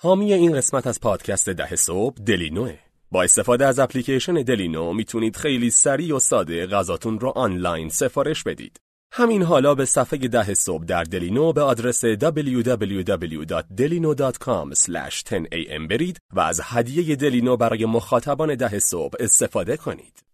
حامی این قسمت از پادکست ده صبح دلینوه با استفاده از اپلیکیشن دلینو می‌تونید خیلی سریع و ساده غذاتون رو آنلاین سفارش بدید. همین حالا به صفحه ده صبح در دلینو به آدرس www.delino.com/10am برید و از هدیه دلینو برای مخاطبان ده صبح استفاده کنید.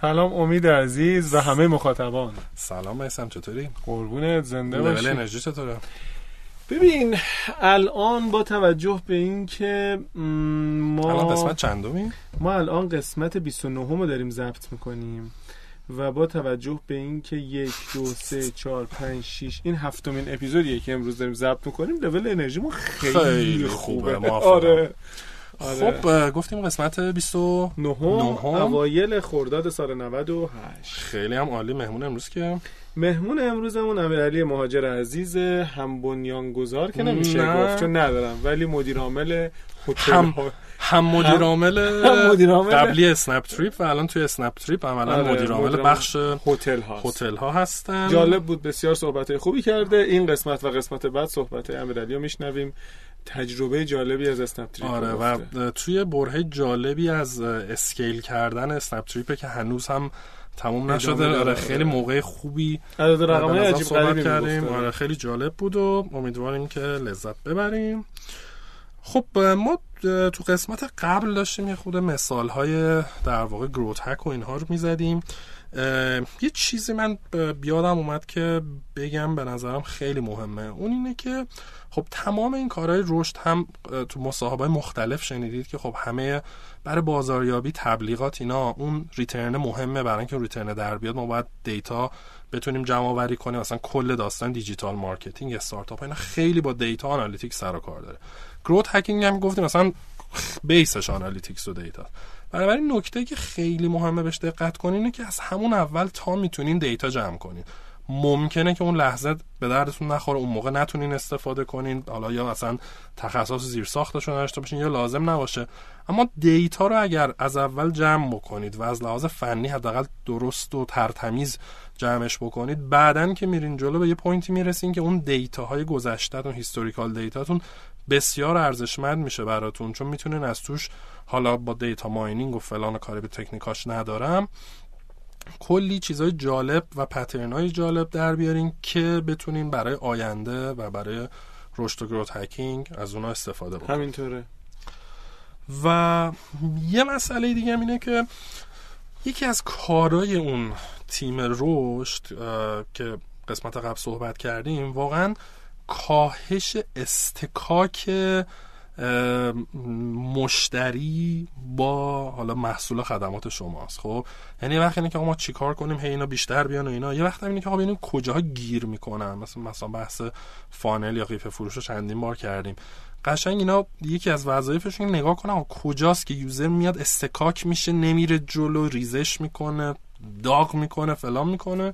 سلام امید عزیز و همه مخاطبان سلام میسم چطوری؟ قربونت زنده لول باشی انرژی چطوره؟ ببین الان با توجه به اینکه م، ما الان قسمت چندمی؟ ما الان قسمت 29 رو داریم ضبط می‌کنیم و با توجه به اینکه یک دو سه چهار پنج شیش این هفتمین اپیزودیه که امروز داریم ضبط می‌کنیم لول انرژی ما خیلی, خیلی خوبه, خوبه،. آره آره. خب گفتیم قسمت 29 نهم نهم. اوایل خرداد سال 98 خیلی هم عالی مهمون امروز که مهمون امروزمون امیرعلی مهاجر عزیز هم بنیانگذار که نمیشه نه. گفت چون ندارم ولی مدیر عامل هتل هم- ها- هم مدیر عامل. قبلی اسنپ تریپ و الان توی اسنپ تریپ عملا آره، مدیر عامل بخش هتل هاست هتل ها هستن جالب بود بسیار صحبت خوبی کرده این قسمت و قسمت بعد صحبت امیرعلی رو میشنویم تجربه جالبی از اسنپ تریپ آره و. توی برهه جالبی از اسکیل کردن اسنپ تریپه که هنوز هم تموم نشده. آره خیلی موقع خوبی عدد رقم عجیب غریبی کردیم. آره خیلی جالب بود و امیدواریم که لذت ببریم خب ما تو قسمت قبل داشتیم یه خود مثال های در واقع گروت هک و اینها رو می‌زدیم یه چیزی من بیادم اومد که بگم به نظرم خیلی مهمه. اون اینه که خب تمام این کارهای رشد هم تو مصاحبه مختلف شنیدید که خب همه برای بازاریابی تبلیغات اینا اون return مهمه. برای اینکه return در بیاد ما باید data بتونیم جمع آوری کنیم. مثلا کل داستان digital marketing استارتاپ اینا خیلی با data analytics سر و کار داره. growth hacking هم گفتیم مثلا base ش analytics و data. بنابراین نکته که خیلی مهمه بهش دقت کنین اینه که از همون اول تا می‌تونین data جمع کنین. ممکنه که اون لحظه به دردتون نخوره اون موقع نتونین استفاده کنین. حالا یا اصلا تخصص زیر ساختشون نداشته باشین یا لازم نباشه. اما data رو اگر از اول جمع بکنید و از لحاظ فنی حداقل درست و ترتمیز جمعش بکنید بعدن که میرین جلو به یه point ی می‌رسین که اون data های گذشتهتون historical data تون بسیار ارزشمند میشه براتون چون می‌تونین از توش حالا با data mining و فلان و کاری به تکنیکاش ندارم. کلی چیزای جالب و پترن های جالب در بیارین که بتونین برای آینده و برای رشد و گروت هکینگ از اونا استفاده بکنین. همینطوره. و یه مسئله دیگه هم اینه که یکی از کارهای اون تیم رشد که قسمت قبل صحبت کردیم واقعا کاهش استکاک مشتری با حالا محصول خدمات شماست خب؟ یعنی یه وقت اینه که ما چیکار کنیم؟ هی اینا بیشتر بیان و اینا. یه وقت اینه که ببینیم کجاها گیر می‌کنن. مثلا مثلا بحث funnel یا قیف فروش رو چندین بار کردیم. قشنگ اینا یکی از وظایفشون نگاه کنم کجاست که user میاد stuck میشه نمیره جلو ریزش می‌کنه داغ می‌کنه فلان می‌کنه.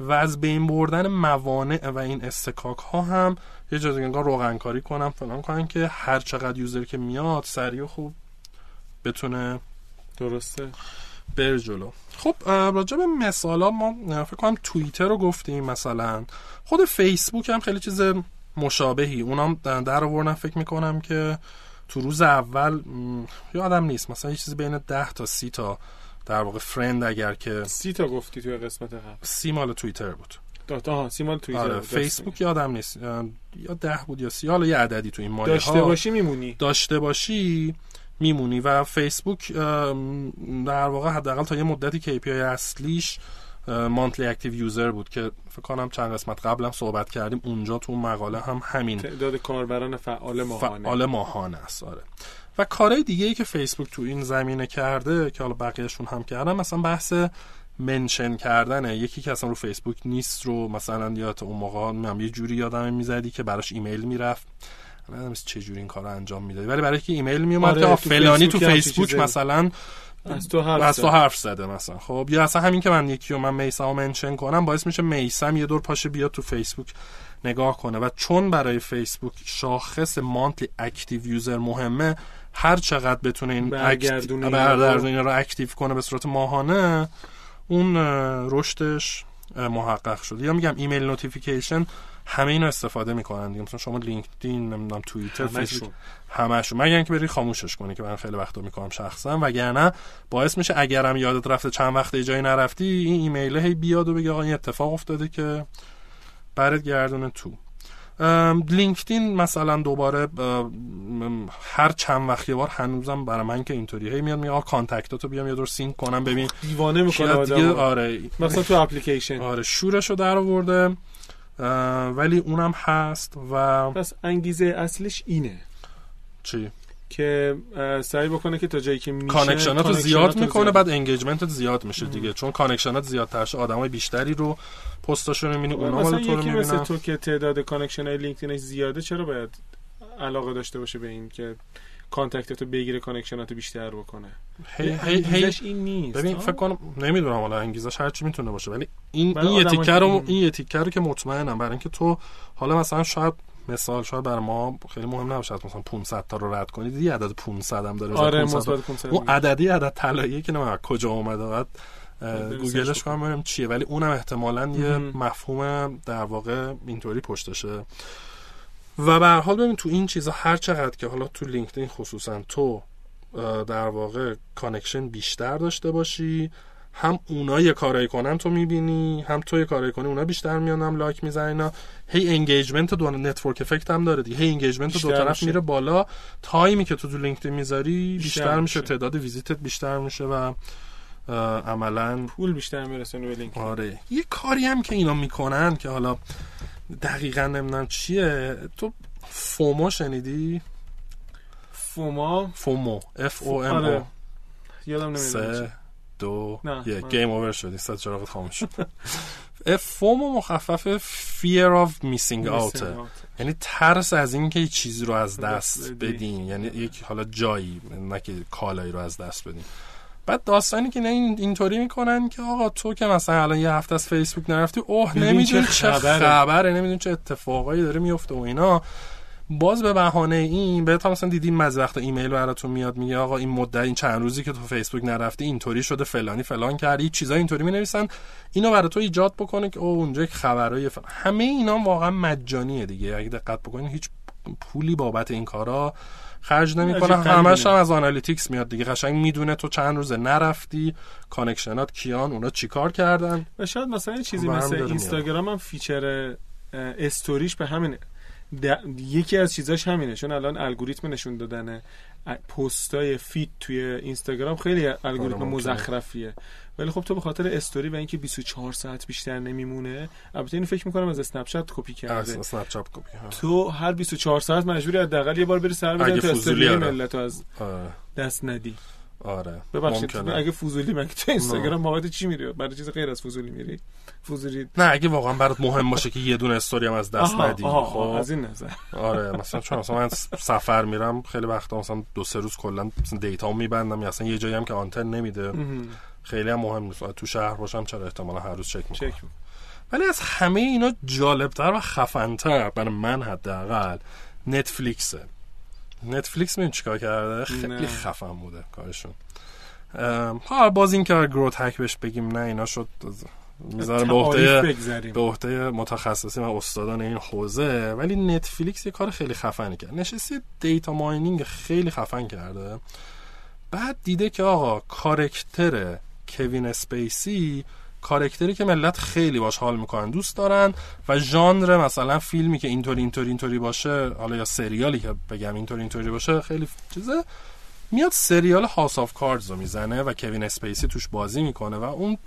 و از بین بردن موانع و این stuck ها هم یه جا دیگه انگار روغن کاری کنم فلان کنم که هر چقدر user که میاد سریع و خوب بتونه درسته بر جلو. خب راجع به مثالا ما فکر کنم توییتر رو گفتیم مثلا. خود فیسبوک هم خیلی چیز مشابهی. اونام در آوردن فکر می‌کنم که تو روز اول یادم نیست مثلا یه چیزی بین 10 تا 30 تا در واقع فرند اگر که سی تا گفتی توی قسمت قبل. سی مال توییتر بود. آها سیمال توییتر آره. فیسبوک یادم نیست. یا ده بود یا سی. حالا یه عددی تو این مایه داشته ها باشی میمونی. داشته باشی میمونی. و فیسبوک در واقع حداقل تا یه مدتی KPI اصلیش monthly active user بود که فکر کنم چند قسمت قبلم صحبت کردیم. اونجا تو اون مقاله هم همین تعداد کاربران فعال ماهانه. فعال ماهانه است. آره. و کارهای دیگه ای که فیسبوک تو این زمینه کرده که حالا بقیهشون هم کردن مثلا بحث mention کردنه. یکی که اصلا رو فیسبوک نیست رو مثلا یا تا اون موقع نمی‌دونم یه جوری یادم می‌زدی که براش ایمیل می‌رفت. نمی‌دونم چه جوری این کارو انجام می‌دادی. ولی برای که ایمیل میومد آره، که فلانی تو فیسبوک هم. مثلا از تو حرف از تو. حرف زده مثلا. خب یا اصلا همین که من یکی رو من میسم mention کنم باعث میشه میسم یه دور پاشه بیاد تو فیسبوک نگاه کنه. و چون برای فیسبوک شاخص monthly active user مهمه هر چقدر بتونه این برگردونه act- رو. active کنه به صورت ماهانه اون رشدش محقق شده یا میگم email notification همه اینا استفاده می‌کنن دیگه مثلا شما لینکدین نمی‌دونم توییتر همشون. فیسبوک همشون مگر اینکه بری خاموشش کنی که من خیلی وقتا می‌کنم شخصا وگرنه باعث میشه اگرم یادت رفته چند وقت جایی نرفتی این ایمیل هی بیاد و بگه آقا این اتفاق افتاده که برات گردونه تو لینکدین مثلا دوباره هر چند وقت یه بار هنوزم برای من که اینطوری هی میاد میگه آقا contact اتو بیام یه دور sync کنم ببین. دیوانه می‌کنه آدم آره. مثلا تو اپلیکیشن. آره شورش رو در آورده ولی اونم هست و پس انگیزه اصلش اینه. چی؟ که سعی بکنه که تا جایی که میشه connection ات رو زیاد connection ات می‌کنه بعد engagement ت زیاد میشه دیگه. چون connection ات زیادتر شه. آدمای بیشتری رو پستاشو رو می‌بینی اونا مثلا مال تو رو می‌بینن. تو که تعداد connection های لینکدینش زیاده چرا باید علاقه داشته باشه به این که contact تو بگیره connection اتو بیشتر بکنه؟ هی هی این نیست ببین؟ فکر کنم نمی‌دونم حالا انگیزش هر چی می‌تونه باشه ولی این این تیکه رو این تیکه رو که مطمئنم برای اینکه تو حالا مثلا شاید مثال شاید برای ما خیلی مهم نباشه مثلا 500 تا رو رد کنی دیدی عدد 500 هم داره آره 500 مثبت 500 اون عددی عدد طلاییه که نمی‌دونم کجا اومده بعد گوگلش کنم ببینم چیه. ولی اونم احتمالا یه مهم. مفهوم در واقع اینطوری پشتشه. و به هر حال ببین تو این چیزا هر چقدر که حالا تو لینکدین خصوصا تو در واقع connection بیشتر داشته باشی هم اونا یه کارایی کنن تو می‌بینی هم تو یه کارایی کنی اونا بیشتر میان هم like می‌زنن اینا. هی engagement دو network effect هم داره دیگه. هی engagement دو طرف میشه. میره بالا. تایمی که تو تو لینکدین می‌ذاری بیشتر, بیشتر میشه میشه. تعداد visit ت بیشتر میشه و عملا پول بیشتر میرسونه به لینکدین آره. یه کاری هم که اینا می‌کنن که حالا دقیقا نمی‌دونم چیه. تو FOMO شنیدی؟ فوما FOMO. O M آره. O یادم نمیاد دو یک من- game over شدی صد چراغت خاموش شد. F فومو مخفف fear of missing out. یعنی ترس از اینکه یه چیزی رو از دست دست بدی. بدین. یعنی یک حالا جایی نه که کالایی رو از دست بدین. بعد داستانی که نه این اینطوری می‌کنن که آقا تو که مثلا الان یه هفته از فیسبوک نرفتی اوه نمی‌دونی چه چه خبره. خبره نمی‌دونی چه اتفاقایی داره میفته و اینا. باز به بهانه این بهت هم مثلا دیدیم بعضی وقتا ایمیل براتون میاد میگه آقا این مدت این چند روزی که تو فیسبوک نرفتی اینطوری شده فلانی فلان کردی چیزای اینطوری می‌نویسن. اینو برای تو ایجاد بکنه که او اونجا یک خبرای فلان. همه اینا واقعا مجانیه دیگه. اگه دقت بکنین هیچ پولی بابت این کارا خرج نمی‌کنه. همش هم. از analytics میاد دیگه. قشنگ می‌دونه تو چند روزه نرفتی connection ات کیان اونا چیکار کردن؟ و شاید مثلا چیزی برم مثل اینستاگرام هم feature story ش به همین یکی از چیزاش همینه چون الان الگوریتم نشون دادن پستای feed توی اینستاگرام خیلی الگوریتم آره، ممکنه. مزخرفیه ولی خب تو به خاطر استوری و اینکه 24 ساعت بیشتر نمیمونه البته اینو فکر می‌کنم از اسنپ چت کپی کرده از کپی. تو هر 24 ساعت مجبوری حداقل یه بار بری سر بزنی تا فضولی استوری آره. ملت از آره دست ندی آره. ببخشید. اگه فضولی مگه تو اینستاگرام بابت چی میری؟ برای چیز غیر از فضولی میری؟ فضولی نه اگه واقعا برات مهم باشه که یه دونه استوری هم از دست ندی خب. از این نظر. آره مثلا چون مثلا من سفر میرم خیلی وقتا مثلا دو سه روز کلا مثلا data میبندم یا اصلا یه جایی هم که آنتن نمیده. خیلی هم مهم نیست. تو شهر باشم چرا احتمالا هر روز چک می‌کنم؟ ولی از همه اینا جالبتر و خفنتر برای من حداقل نتفلیکسه نتفلیکس می‌دونی چیکار کرده؟ خیلی. خفن بوده کارشون. ها باز این که گروت هک بهش بگیم نه اینا شد می‌ذارم به عهده به عهده متخصصین و استادان این حوزه. ولی نتفلیکس یه کار خیلی خفنی کرد. نشستی دیتا ماینینگ خیلی خفن کرده. بعد دیده که آقا character کوین اسپیسی character ی که ملت خیلی باش حال می‌کنن دوست دارن و ژانر مثلا فیلمی که اینطوری اینطوری اینطوری باشه حالا یا سریالی که بگم اینطوری اینطوری باشه خیلی چیزه میاد سریال House of Cards رو می‌زنه و کوین اسپیسی توش بازی می‌کنه و اون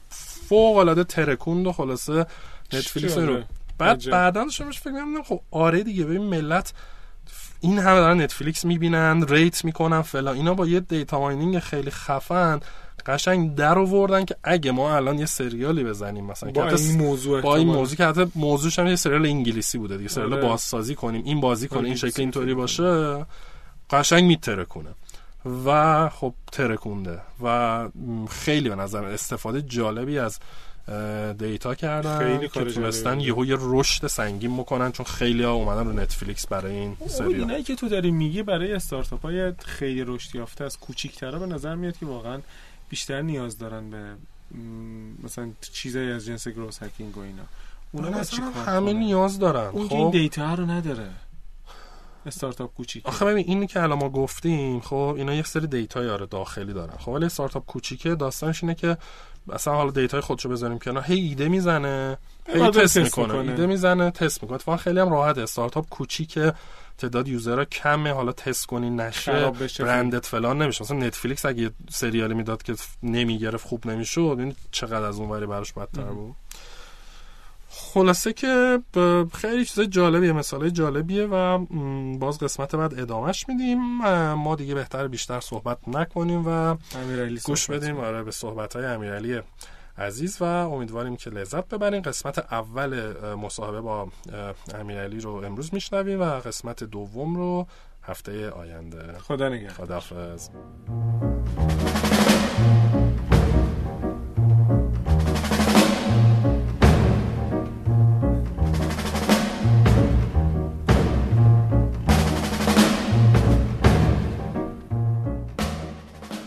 فوق العاده ترکوند و خلاصه نتفلیکس رو. بعد. بعدا شماش فکر می‌کنم خب آره دیگه ببین ملت این همه دارن نتفلیکس می‌بینن rate می‌کنن فلان اینا با یه data mining خیلی خفن قشنگ در آوردن که اگه ما الان یه سریالی بزنیم مثلا با که این موضوع با این. موضوع که حتی موضوعش هم یه سریال انگلیسی بوده دیگه سریال آره. بازسازی کنیم این بازی کنه این شکل اینطوری باشه قشنگ میترکونه و خب ترکونده و خیلی به نظر استفاده جالبی از data کردن خیلی که تونستن. یهو یه رشد سنگین بکنن چون خیلی ها اومدن رو نتفلیکس برای این اون سریال اینایی که تو داری میگی برای استارتاپ های خیلی رشد یافته از کوچیک‌ترا به نظر میاد که واقعا بیشتر نیاز دارن به مثلا چیزایی از جنس growth hacking و اینا. اونا چیکار همه؟ نیاز دارن. اون که این خب. data رو نداره. استارتاپ کوچیک. آخه ببین اینی که الان ما گفتیم خب اینا یک سری data ی داخلی دارن. خب ولی استارتاپ کوچیکه داستانش اینه که مثلا حالا data ی خودشو بذاریم کنار. هی ایده می‌زنه هی تست تست می‌کنه. می‌کنه. ایده می‌زنه تست می‌کنه. اتفاقا خیلی هم راحت استارتاپ کوچیکه تعداد یوزرها کمه. حالا تست کنی نشه. برندت فلان نمیشه. مثلا نتفلیکس اگه یه سریالی می‌داد که نمی‌گرفت خوب نمی‌شد این چقدر از اون وری براش بدتر بود؟ خلاصه که خیلی چیز جالبیه مثال جالبیه و باز قسمت بعد ادامهش میدیم. ما دیگه بهتر بیشتر صحبت نکنیم و گوش بدیم. آره به صحبت های امیرعلی عزیز و امیدواریم که لذت ببریم قسمت اول مصاحبه با امیرعلی رو امروز میشنویم و قسمت دوم رو هفته آینده. خدا نگهدار. خدافظ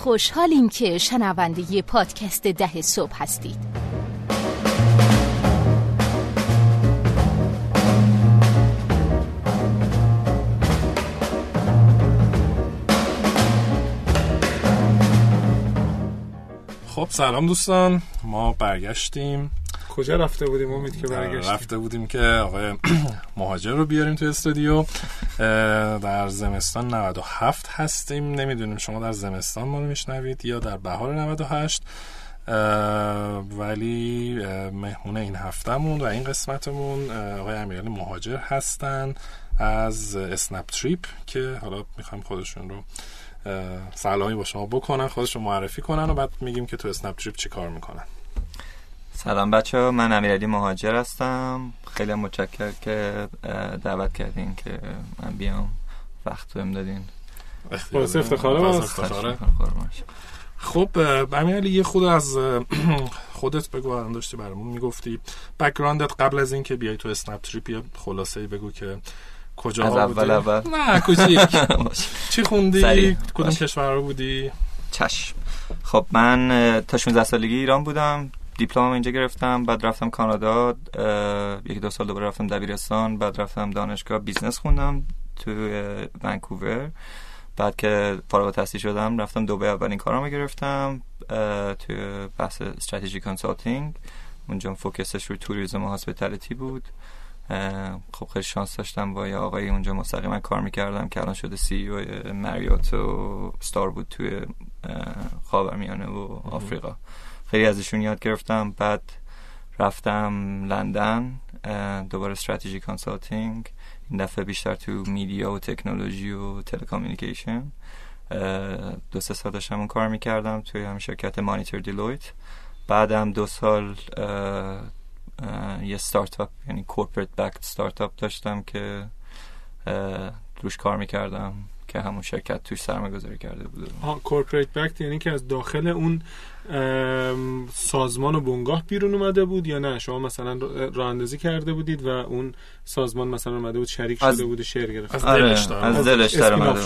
خوشحالیم که شنونده پادکست ده صبح هستید. خب سلام دوستان. ما برگشتیم. کجا رفته بودیم امید که برگشتیم؟ رفته بودیم که آقای مهاجر رو بیاریم تو استودیو. در زمستان 97 هستیم. نمی‌دونیم شما در زمستان ما رو میشنوید یا در بهار 98 اه، ولی مهمون این هفتهمون و این قسمتمون آقای امیرعلی مهاجر هستن از اسنپ تریپ که حالا می‌خوایم خودشون رو سلامی با شما بکنن خودشون معرفی کنن و بعد میگیم که تو اسنپ تریپ چی کار می‌کنن. سلام بچه ها من امیرعلی مهاجر هستم. خیلی متشکر که دعوت کردین که من بیام. وقت بهم دادین. باعث. افتخاره. خب امیرعلی یه خود از خودت بگو الان داشتی برامون می‌گفتی. background ت قبل از اینکه بیای تو اسنپ تریپ یه خلاصه ای بگو که کجا از اول بودی؟ اول نه کوچیک. چی خوندی. کدوم. کشور رو بودی؟ چشم. خب من تا 16 سالگی ایران بودم. دیپلم اینجا گرفتم بعد رفتم کانادا یکی دو سال دوباره رفتم دبیرستان بعد رفتم دانشگاه business خوندم تو ونکوور. بعد که فارغ التحصیل شدم رفتم دبی اولین کارامو گرفتم تو بحث strategy consulting اونجا focus ش روی tourism و hospitality بود. خب خیلی شانس داشتم با یه آقایی اونجا مستقیما کار می‌کردم که الان شده CEO مریوت و ستار بود توی خاورمیانه و آفریقا. خیلی ازشون یاد گرفتم. بعد رفتم لندن دوباره strategy consulting این دفعه بیشتر تو media و تکنولوژی و telecommunication دو سه سال داشتم اون کار می‌کردم توی هم شرکت مانیتور دیلویت بعدم دو سال یه ستارتاپ یعنی corporate backed startup داشتم که روش کار می‌کردم. که همون شرکت توش سرمایه گذاری کرده بود corporate backed یعنی که از داخل اون سازمان و بنگاه بیرون اومده بود یا نه شما مثلا راه اندازی کرده بودید و اون سازمان مثلا اومده بود شریک از- شده بود و share گرفته از آره دلش دارم. از دلش.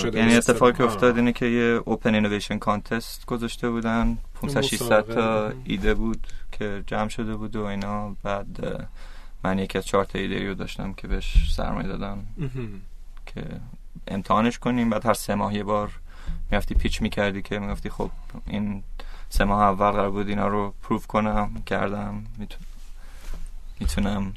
شده یعنی اتفاقی که. افتاد اینه که یه open innovation contest گذاشته بودن 500 600 مسابقه. تا ایده بود که جمع شده بود و اینا بعد من یکی از چهار تا ایده رو داشتم که بهش سرمایه دادم. که امتحانش کنیم. بعد هر سه ماه یه بار می‌رفتی pitch می‌کردی که می‌گفتی خب این سه ماه اول قرار بود اینا رو prove کنم کردم. می‌تونم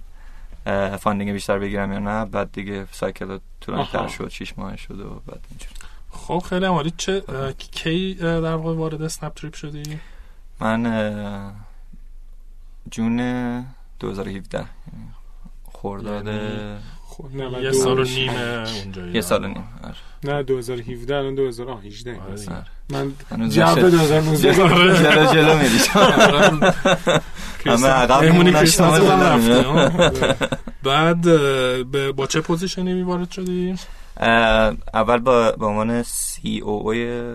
funding بیشتر بگیرم یا نه. بعد دیگه cycle طولانی تر شد شیش ماه شد و بعد اینجوری. خب خیلی عالی. چه کی در واقع وارد اسنپ تریپ شدی؟ من June 2017 خرداد یعنی یه سال و نیمه اونجا یه سال و نیم آره. نه 2017 الان 2018 آره. من جواب 2019 جلو جلو میری همه عقب بعد با چه position ی میوارد شدی؟ اول با به عنوان COO ی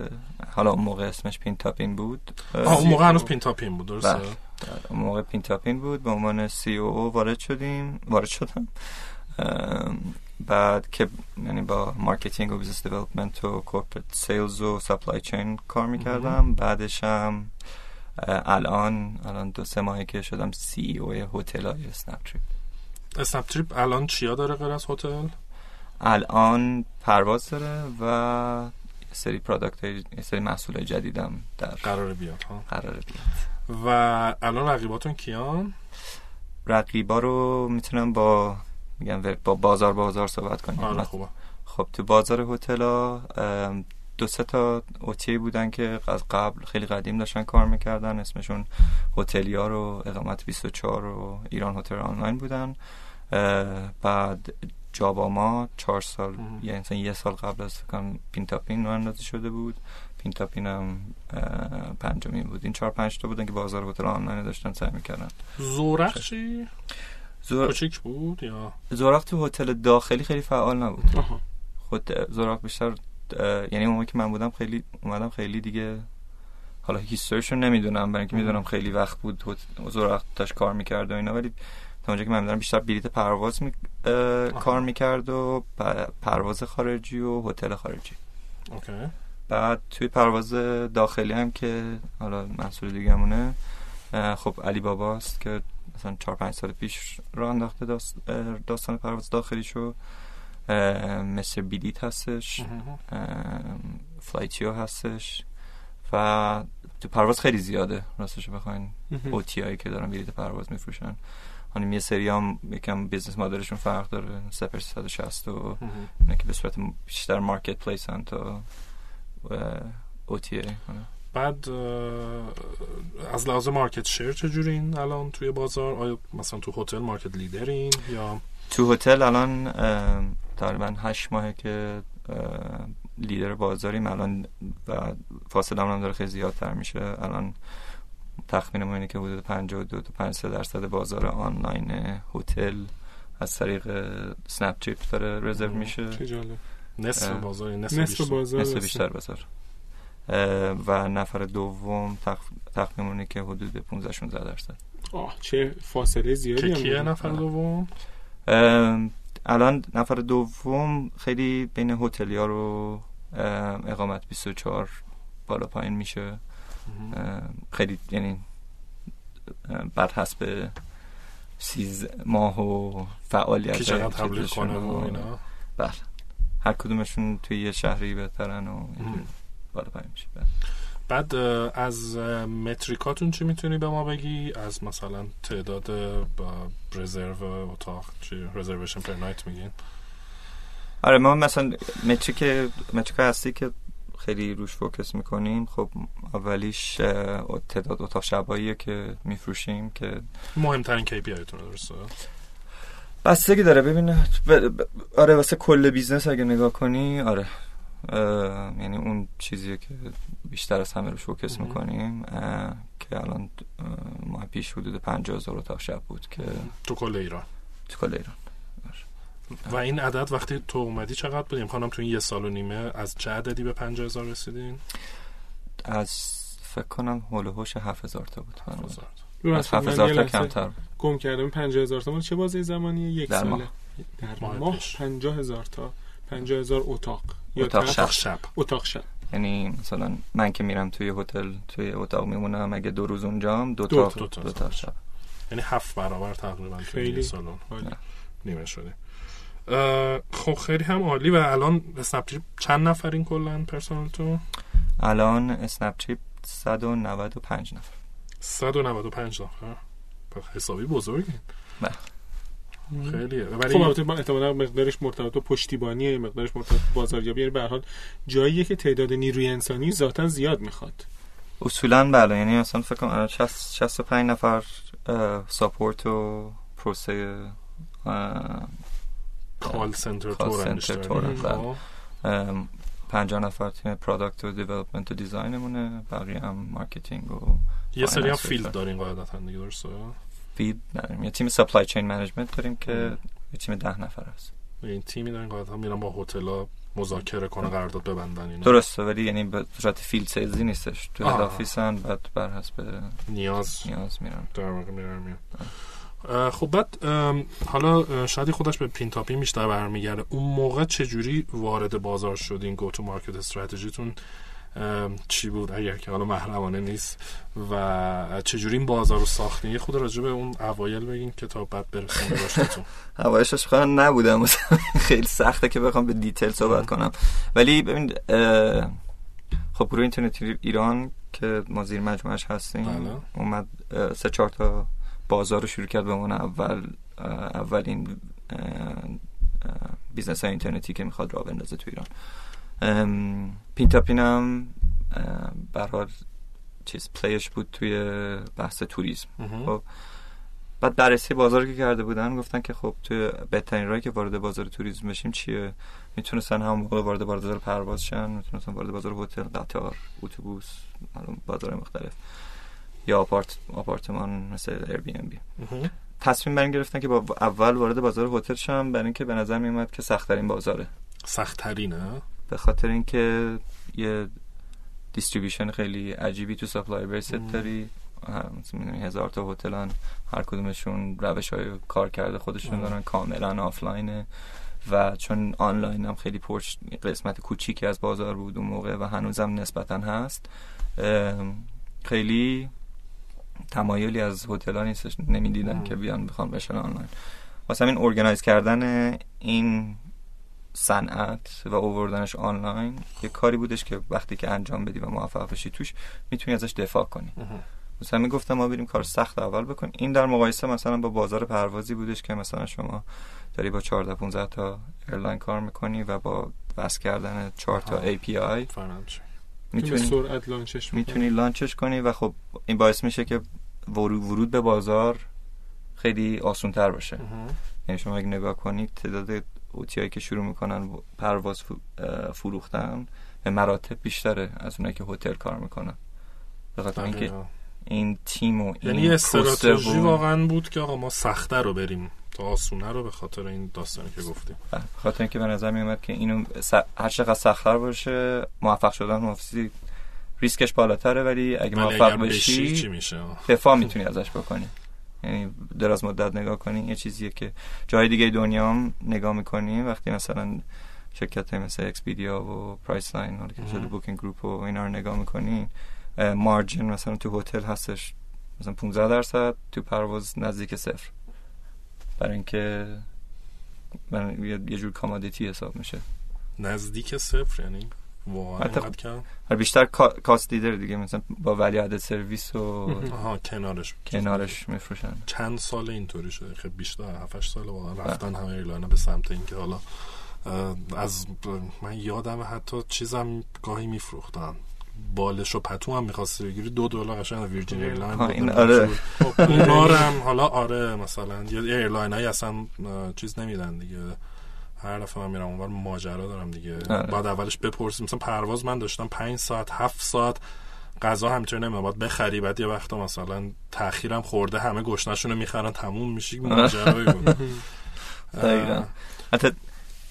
حالا اون موقع اسمش پین تاپین بود. اون موقع هنوز پین تاپین بود درسته؟ بله. اون موقع پین تاپین بود. به عنوان COO وارد شدیم. وارد شدم. بعد که یعنی با marketing و business development و corporate sales و supply chain کار می‌کردم. بعدش هم الان الان دو سه ماهی که شدم CEO هتل های اسنپ تریپ اسنپ تریپ الان چیا داره غیر از هتل؟ الان پرواز داره و سری product های سری محصول جدیدم در قرار بیاد ها. قرار بیاد. و الان رقیباتون کیان؟ رقیبا رو می‌تونم با میگم با بازار بازار صحبت کنیم. آره خوبه. خب تو بازار هتل دو سه تا OTA بودن که از قبل خیلی قدیم داشتن کار می‌کردن. اسمشون هتلیا رو اقامت 24 و ایران هتل آنلاین بودن. بعد جاباما چهار سال یعنی یه سال قبل از پینتاپین رو اندازی شده بود. پینتاپین هم پنجمین بود. این چهار پنج تا بودن که بازار هتل آنلاین داشتن سعی می‌کردن. زورق زور... بود یا؟ زورق تو هتل داخلی خیلی فعال نبود. خود زورق بیشتر یعنی اون که من بودم خیلی اومدم خیلی دیگه حالا هیستوریشون نمی‌دونم برای اینکه می‌دونم خیلی وقت بود زورق داشت کار می‌کرد و اینا ولی تا اونجا که من می‌دونم بیشتر بلیت پرواز می... کار می‌کرد و پرواز خارجی و هتل خارجی. اوکی. بعد توی پرواز داخلی هم که حالا محصول دیگه همونه خب علی باباست که مثلا چهار پنج سال پیش رو انداخته داستان پرواز داخلی شو مثل بیدیت هستش. فلایتیو هستش. و تو پرواز خیلی زیاده راستش بخواین. OTA هایی که دارن بلیت پرواز میفروشن. حالا یه سری هم یکم business model شون فرق داره. سپر 360 و اینه که به صورت بیشتر marketplace هم تا OTA بعد از لحاظ market share چجورین الان توی بازار؟ آیا مثلا تو هتل market leader ین یا؟ تو هتل الان تقریبا هشت ماهه که لیدر بازاریم الان و فاصله هم داره خیلی زیادتر میشه. الان تخمین اینه که حدود 52 تا 53 درصد بازار آنلاین هتل از طریق سنپ تریپ داره رزرو میشه. نصف بازار نصف, نصف بازار نصف بیشتر بازار. و نفر دوم تخمین که حدود 15 16 درصد. آه چه فاصله زیادی هم کیه نفر دوم؟ الان نفر دوم خیلی بین هتلیا رو اقامت 24 بالا پایین میشه. خیلی یعنی بر حسب سیز ماه و فعالیت که چقدر تبلیغ کنه و اینا؟ بله. هر کدومشون توی یه شهری بهترن و بالا پایین میشه. بله. بعد از metric اتون چی می‌تونی به ما بگی؟ از مثلا تعداد با رزرو اتاق چی reservation per night میگین؟ آره ما مثلا metric metric هستی که خیلی روش focus می‌کنیم. خب اولیش تعداد اتاق شباییه که میفروشیم که مهمترین KPI تون درسته؟ بستگی داره. ببین آره واسه کل business اگه نگاه کنی آره. یعنی اون چیزیه که بیشتر از همه رو شوکس می‌کنیم که الان ماه پیش حدود 50 هزار اتاق شب بود که تو کل ایران؟ تو کل ایران. و این عدد وقتی تو اومدی چقدر بودیم خانم تو این یه سال و نیمه از چه عددی به 50 هزار رسیدین؟ از فکر کنم هول هوش 7000 تا بود. از 7000 تا کمتر گم کردم. 50 هزار تا چه بازه زمانیه یک در ساله. در ماه 50 هزار تا. 50 هزار اتاق. اتاق شب. شب. اتاق شب. یعنی مثلا من که میرم توی هتل توی اتاق میمونم اگه دو روز اونجام دو, دو تا دو تا, دو تا شب. یعنی هفت برابر تقریبا توی سالن. نیمه شده. خب خیلی هم عالی و الان اسنپ تریپ چند نفرین کلا پرسنلتون؟ الان اسنپ تریپ 195 نفر. 195 نفر. پس حسابی بزرگی خیلیه. خب البته با- احتمالاً مقدارش مرتبط با پشتیبانیه مقدارش مرتبط با بازاریابی یعنی به هر حال جاییه که تعداد نیروی انسانی ذاتا زیاد می‌خواد. اصولا بله یعنی اصلا فکر کنم الان 60 65 نفر support و پروسه call center. تورن،. ام، 50 نفر تیم product و development و design مونه بقیه هم marketing و یه سری هم field دارین قاعدتا دیگه درسته؟ field نداریم. یه تیم supply chain management داریم که. یه تیم ده نفر هست. این تیمی دارین قاعدتا میرن با هتل‌ها مذاکره کنه قرارداد ببندن اینا. درسته ولی یعنی به صورت field sales ی نیستش. تو. head office ن بعد بر حسب نیاز. نیاز میرن. در واقع میرن میان. اه، خب بعد حالا شادی خودش به پینتاپین بیشتر برمیگرده. اون موقع چجوری وارد بازار شدین go to market strategy تون چی بود اگر که حالا محرمانه نیست و چجوری این بازار رو ساختین یه خود راجع به اون اوایل بگین که تا بعد برسیم به رشدتون هوایشش خواهن نبودم. خیلی سخته که بخوام به دیتیل صحبت کنم. ولی ببین خب گروه اینترنتی ایران که ما زیر مجموعش هستیم بله. اومد سه چهار تا بازار رو شروع کرد به عنوان اول اولین بیزنس های اینترنتی که می‌خواد راه بندازه تو ایران. پینتاپین هم برحال چیز play ش بود توی بحث توریسم. خب. بعد بررسی بازار که کرده بودن گفتن که خب توی بهترین راهی که وارد بازار توریسم بشیم چیه می‌تونستن هم موقع وارد بازار پرواز شن می‌تونستن وارد بازار هتل قطار اتوبوس معلوم بازار مختلف یا آپارت آپارتمان مثل ایر بی ان بی. تصمیم بر گرفتن که با اول وارد بازار هتل شن برای اینکه به نظر میومد که سخت ترین بازاره سخت‌ترینه به خاطر اینکه یه distribution خیلی عجیبی تو supply بیس. داری هزار تا هتلن هر کدومشون روش های کار کرده خودشون. دارن کاملا آفلاینه و چون آنلاین هم خیلی پرش قسمت کوچیکی از بازار بود اون موقع و هنوزم نسبتا هست خیلی تمایلی از هتل نیستش نمی‌دیدن. که بیان بخوان بشن آنلاین واسه همین organize کردن این صنعت و آوردنش آنلاین یه کاری بودش که وقتی که انجام بدی و موفق بشی توش می‌تونی ازش دفاع کنی. مثلا می‌گفتم ما بریم کار سخت اول بکنیم این در مقایسه مثلا با بازار پروازی بودش که مثلا شما داری با 14 15 تا airline کار می‌کنی و با وصل کردن 4 تا چی. که به می‌تونی سرعت launch ش می‌تونی launch ش کنی و خب این باعث میشه که ورود به بازار خیلی آسون تر باشه. یعنی شما اگه نگاه کنید تعداد اوتیایی که شروع می‌کنن پرواز فروختن به مراتب بیشتره از اونایی که هتل کار می‌کنن. به خاطر اینکه دقیقا. این تیم و این یعنی یه پروسه استراتژی واقعا بود که آقا ما سخته رو بریم تا آسونه رو به خاطر این داستانی که گفتیم. بله، به خاطر اینکه به نظر میومد که اینو س- هر چقدر سختتر باشه موفق شدن مفیدی ریسکش بالاتره ولی اگه ولی موفق اگر بشی چی بشی میشه؟ دفاع می‌تونی ازش بکنی. یعنی دراز مدت نگاه کنی یه چیزیه که جای دیگه دنیا هم نگاه می‌کنی وقتی مثلا شرکت مثل اکسپیدیا و پرایس لاین. شده بوکینگ گروپ و اینا رو نگاه می‌کنی margin مثلا تو هتل هستش مثلا 15 درصد تو پرواز نزدیک صفر. برای اینکه یه جور commodity حساب میشه. نزدیک صفر یعنی؟ واقعا و بیشتر کا- کاست لیدر دیگه مثلا با ولی عدد سرویس و آها کنارش کنارش میفروشن. چند سال اینطوری شده؟ خیلی بیشتر 7 سال واقعا رفتن همه ایرلاین به سمت اینکه حالا از من یادم حتی چیزم گاهی میفروختن. بالش و پتو هم می‌خواستی بگیری دو دلار قشنگ ویرجین ایرلاین ها، بود. این آره. خب، اونا هم حالا آره مثلا یه ایرلاین هایی اصلا چیز نمیدن دیگه. هر دفعه من میرم اونور ماجرا دارم دیگه. آره. بعد اولش بپرسیم. مثلا پرواز من داشتم پنج ساعت هفت ساعت غذا همینطوری نمی‌دونم باید بخری. بعد یه وقتا مثلا تاخیرم خورده همه گشنشون رو می‌خرن تموم میشه ماجرایی بود حتی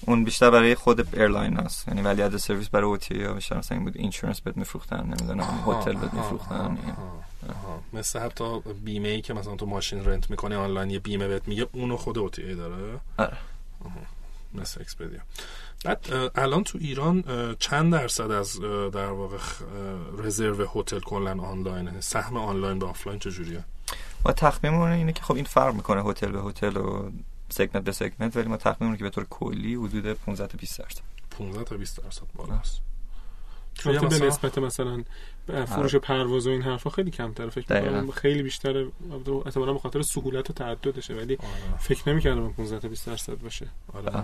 اون بیشتر برای خود airline هاست. یعنی value added service برای OTA ها بیشتر مثلا این بود insurance بهت میفروختن نمی‌دونم هتل بهت میفروختن. مثل حتی بیمه ای که مثلا تو ماشین rent می‌کنی آنلاین یه بیمه بهت میگه اونو خود OTA داره. آره. مثل اکسپدیا بعد الان تو ایران چند درصد از در واقع رزرو هتل کلا آنلاینه؟ سهم آنلاین به آفلاین چجوریه؟ و تخمینمون اینه که خب این فرق می‌کنه هتل به هتل و segment به segment ولی ما تخمینمون که به طور کلی حدود 15 تا 20 درصد. 15 تا 20 درصد بالاست. البته به مثلا- نسبت مثلا فروش پرواز و این حرفا خیلی کمتره فکر. می‌کنم خیلی بیشتره احتمالاً به خاطر سهولت و تعددشه ولی آره. فکر نمی‌کردم 15 تا 20 درصد باشه آره بله.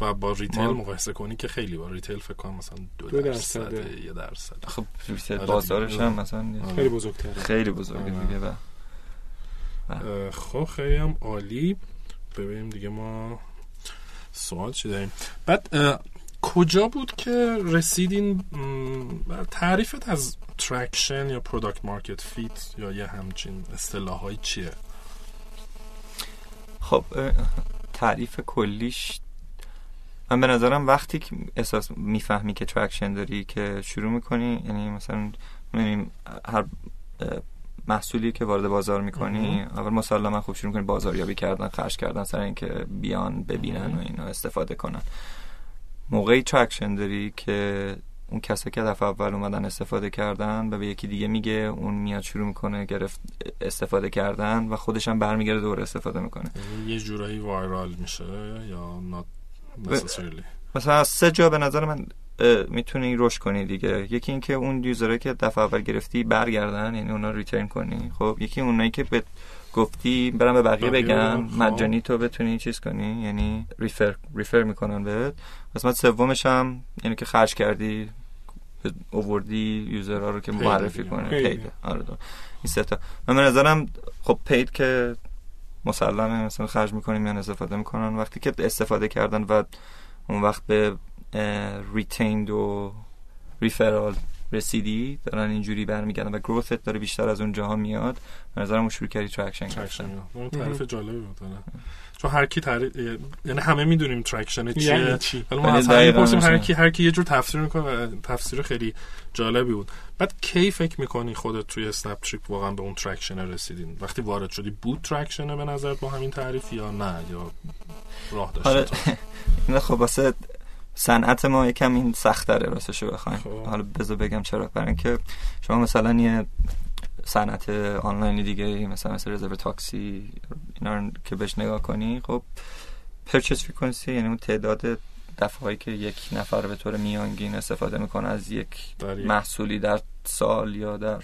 و با retail ما- مقایسه کنی که خیلی با retail فکر کنم مثلا دو, دو درصد درصده. یه درصد خب آره بازارش. هم مثلا آره. خیلی بزرگتره خیلی بزرگه آره. دیگه و اه، خب خیلی هم عالی ببینیم دیگه ما سوال چی داریم بعد کجا بود که رسیدین تعریفت از traction یا product market fit یا یه همچین اصطلاحایی چیه؟ خب تعریف کلیش من به نظرم وقتی که احساس می‌فهمی که traction داری که شروع می‌کنی یعنی مثلا هر محصولی که وارد بازار می‌کنی اول مسلما خوب شروع می‌کنی بازاریابی کردن خرج کردن سر اینکه بیان ببینن و اینو استفاده کنن. موقعی traction داری که اون کسایی که دفعه اول اومدن استفاده کردن و به یکی دیگه میگه اون میاد شروع می‌کنه گرفت استفاده کردن و خودش هم برمیگرده دوباره استفاده می‌کنه. یه جورایی وایرال میشه یا not necessarily مثلا از سه جا به نظر من می‌تونی رشد کنی دیگه. یکی اینکه اون یوزرایی که دفعه اول گرفتی برگردن یعنی اونا ریترن کنی. خب یکی اونایی که به گفتی برم به بقیه بگن بگن، خب. مجانی تو بتونی چیز کنی یعنی ریفر ریفر می‌کنن بهت قسمت سومش هم یعنی که خرج کردی اووردی یوزرها رو که معرفی. کنه پید. پید آره دو. این سه تا من به نظرم خب پید که مسلمه مثلا خرج می‌کنیم یا استفاده می‌کنن وقتی که استفاده کردن و اون وقت به ریتیند و ریفرال رسیدی دارن اینجوری برمیگردن و گروثت داره بیشتر از اون جاها میاد. به نظرم شروع کردی ترکشن ترکشن گرفتن اون تعریف جالبی بود. چون هر کی تعریف یعنی همه می‌دونیم ترکشن چیه. یعنی چی. حالا ما یعنی از هر. کی هر کی یه جور تفسیر می‌کنه و تفسیر خیلی جالبی بود. بعد کی فکر می‌کنی خودت توی اسنپ تریپ واقعا به اون traction رسیدین؟ وقتی وارد شدی بود traction ه به نظر با همین تعریف یا نه؟ یا راه داشته آره. خب واسه صنعت ما یکم این سختره راستشو بخوایم. خب. حالا بذار بگم چرا. برای اینکه شما مثلا یه صنعت آنلاین دیگه مثلا مثل رزرو تاکسی اینا رو که بهش نگاه کنی خب purchase frequency یعنی اون تعداد دفعهایی که یک نفر به طور میانگین استفاده می‌کنه از یک در یک محصولی در سال یا در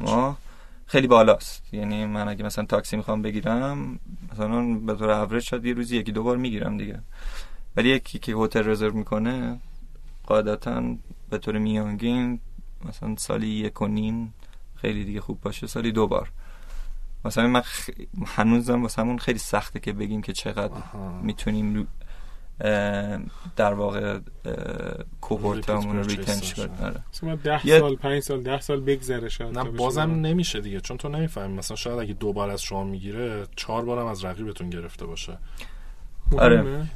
ماه خیلی بالاست. یعنی من اگه مثلا تاکسی می‌خوام بگیرم مثلا به طور اوریج شاید یه روزی یکی دو بار می‌گیرم دیگه. ولی یکی که هتل رزرو می‌کنه قاعدتا به طور میانگین مثلا سالی یک و نیم خیلی دیگه خوب باشه سالی دو بار مثلا من خ... هنوزم واسه همون خیلی سخته که بگیم که چقدر آها. می‌تونیم در واقع cohort مون رو Repeat retain purchase شد باشه. آره. 10 یه- سال 5 سال 10 سال بگذره شاید نه بازم. نمیشه دیگه چون تو نمی‌فهمی مثلا شاید اگه دو بار از شما می‌گیره چهار بارم از رقیبتون گرفته باشه آره.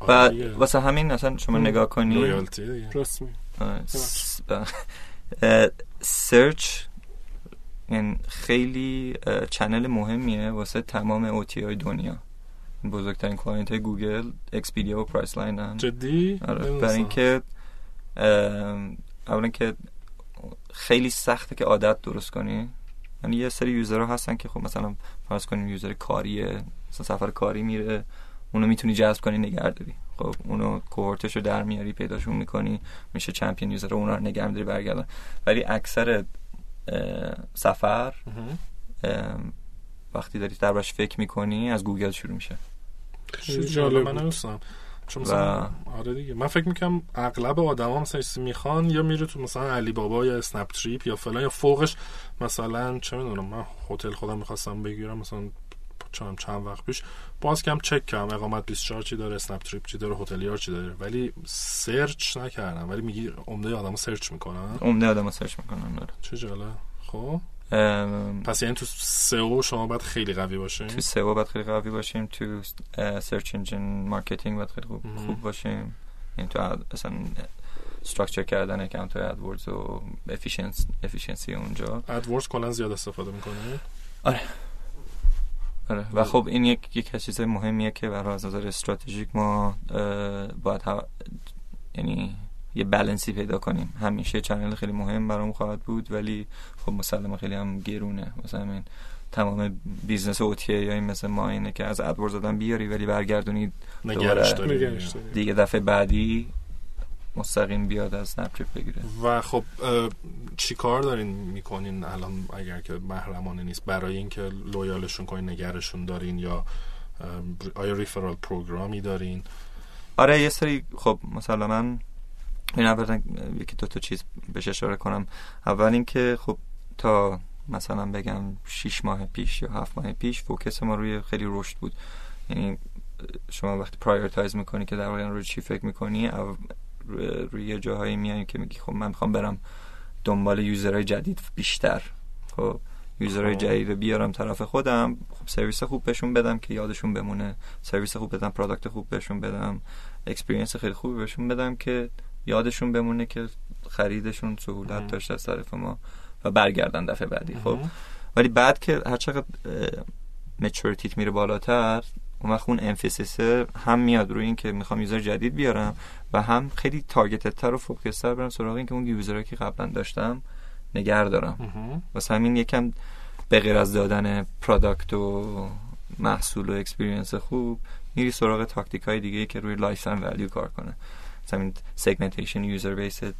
و. واسه همین اصلا شما. نگاه کنی. search این خیلی اه، channel مهمیه واسه تمام OTA های دنیا. بزرگترین client های گوگل اکسپیدیا و پرایس لاین هم. جدی؟ آره. برای اینکه اولا که خیلی سخته که عادت درست کنی. یعنی یه سری user ها هستن که خب مثلا فرض کنیم user کاریه مثلا سفر کاری میره. اونو می‌تونی جذب کنی نگه داری. خب اونو cohort شو در میاری پیداشون می‌کنی میشه champion user اونا رو نگه میداری برگردن ولی اکثر سفر وقتی داری دربارش فکر می‌کنی از گوگل شروع میشه. خیلی جالب. من. چون و- مثلا آره دیگه. من فکر می‌کنم اغلب آدما مثلا چیزی می‌خوان یا میره تو مثلا علی بابا یا اسنپ تریپ یا فلان یا فوقش مثلا چه می‌دونم من هتل خودم می‌خواستم بگیرم مثلا چند چند وقت پیش. باز کم چک کردم اقامت 24 چی داره اسنپ تریپ چی داره هتلیار چی داره. ولی search نکردم. ولی میگی عمده آدما search می‌کنن؟ عمده آدم search می‌کنن آره. چه جالب. خب. ام، پس یعنی تو SEO شما باید خیلی قوی باشین؟ تو SEO باید خیلی قوی باشیم تو search engine marketing باید خیلی خوب. خوب باشیم. یعنی تو اصلا structure کردن account های AdWords و efficiency اونجا. AdWords کلا زیاد استفاده می‌کنی؟ آره. و خب این یک یک چیز مهمیه که برای از نظر strategic ما باید ها- یعنی یه بلنسی پیدا کنیم. همیشه channel خیلی مهم برام خواهد بود ولی خب مسلما خیلی هم گرونه. مثلا همین تمام business OTA ئه یا این مثل ما اینه که از AdWords دادن بیاری ولی برگردونید دوباره. دیگه دفعه بعدی مستقیم بیاد از اسنپ تریپ بگیره. و خب چی کار دارین می‌کنین الان اگر که محرمانه نیست؟ برای اینکه loyal شون کنین نگهشون دارین یا آیا referral program ی دارین؟ آره یه سری خب مسلما این اولا یکی دو تا چیز بهش اشاره کنم. اول اینکه خب تا مثلا بگم شیش ماه پیش یا هفت ماه پیش focus ما روی خیلی رشد بود. یعنی شما وقتی prioritize می‌کنی که در واقع روی چی فکر می‌کنی روی, یه جاهایی میای که میگی خب من می‌خوام برم دنبال user های جدید بیشتر خب user های خب. جدید رو بیارم طرف خودم خب سرویس خوب بهشون بدم که یادشون بمونه سرویس خوب بدم product خوب بهشون بدم experience خیلی خوبی بهشون بدم که یادشون بمونه که خریدشون سهولت مم. داشته از طرف ما و برگردن دفعه بعدی خب. ولی بعد که هر چقدر maturity ت میره بالاتر اون وقت اون emphasis هم میاد روی این که می‌خوام user جدید بیارم و هم خیلی targeted تر و focus تر برم سراغ این که اون user هایی که قبلا داشتم نگر دارم. واسه همین یکم به غیر از دادن product و محصول و experience خوب میری سراغ تاکتیک های دیگه که روی lifetime value کار کنه مثلا این segmentation user based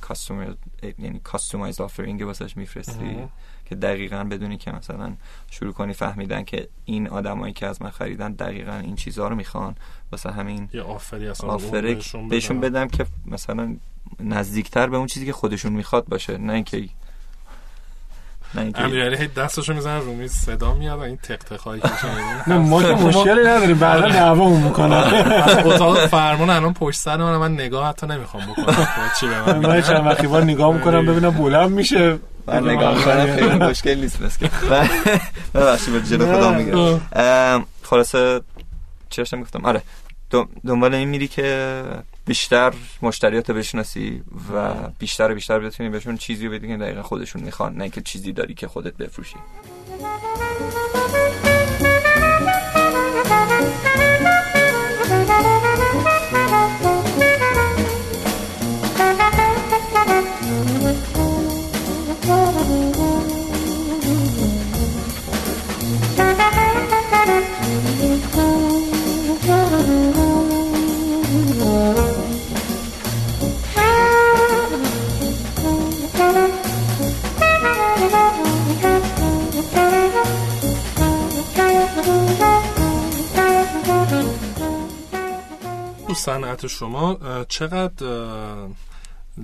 customer یعنی customize offering واسش میفرستی. که دقیقا بدونی که مثلا شروع کنی فهمیدن که این آدمایی که از من خریدن دقیقا این چیزها رو می‌خوان. واسه همین یه offer ی اصلا اون offer بهشون بهشون بدم. که مثلا نزدیکتر به اون چیزی که خودشون می‌خواد باشه. نه اینکه نه اینکه امیرعلی هی دستشو می‌زنه رو میز صدا میاد و این تق تق هایی که نه ما که مشکلی نداریم بعدا دعوامون می‌کنن. از اتاق فرمان الان پشت سر من من نگاه حتی نمی‌خوام بکنم. خب، چی به من من؟ چند وقتی بار نگاه می‌کنم ببینم بلند میشه. من نگاه می‌کنم خیلی مشکل نیست بس که. ببخشید به جلو خدا نه. میگم خلاصه چی داشتم گفتم؟ آره. دنبال این میری که بیشتر مشتریات رو بشناسی و بیشتر و بیشتر بتونی بهشون چیزی رو بدی که دقیقا خودشون می‌خوان نه که چیزی داری که خودت بفروشی. صنعت شما چقدر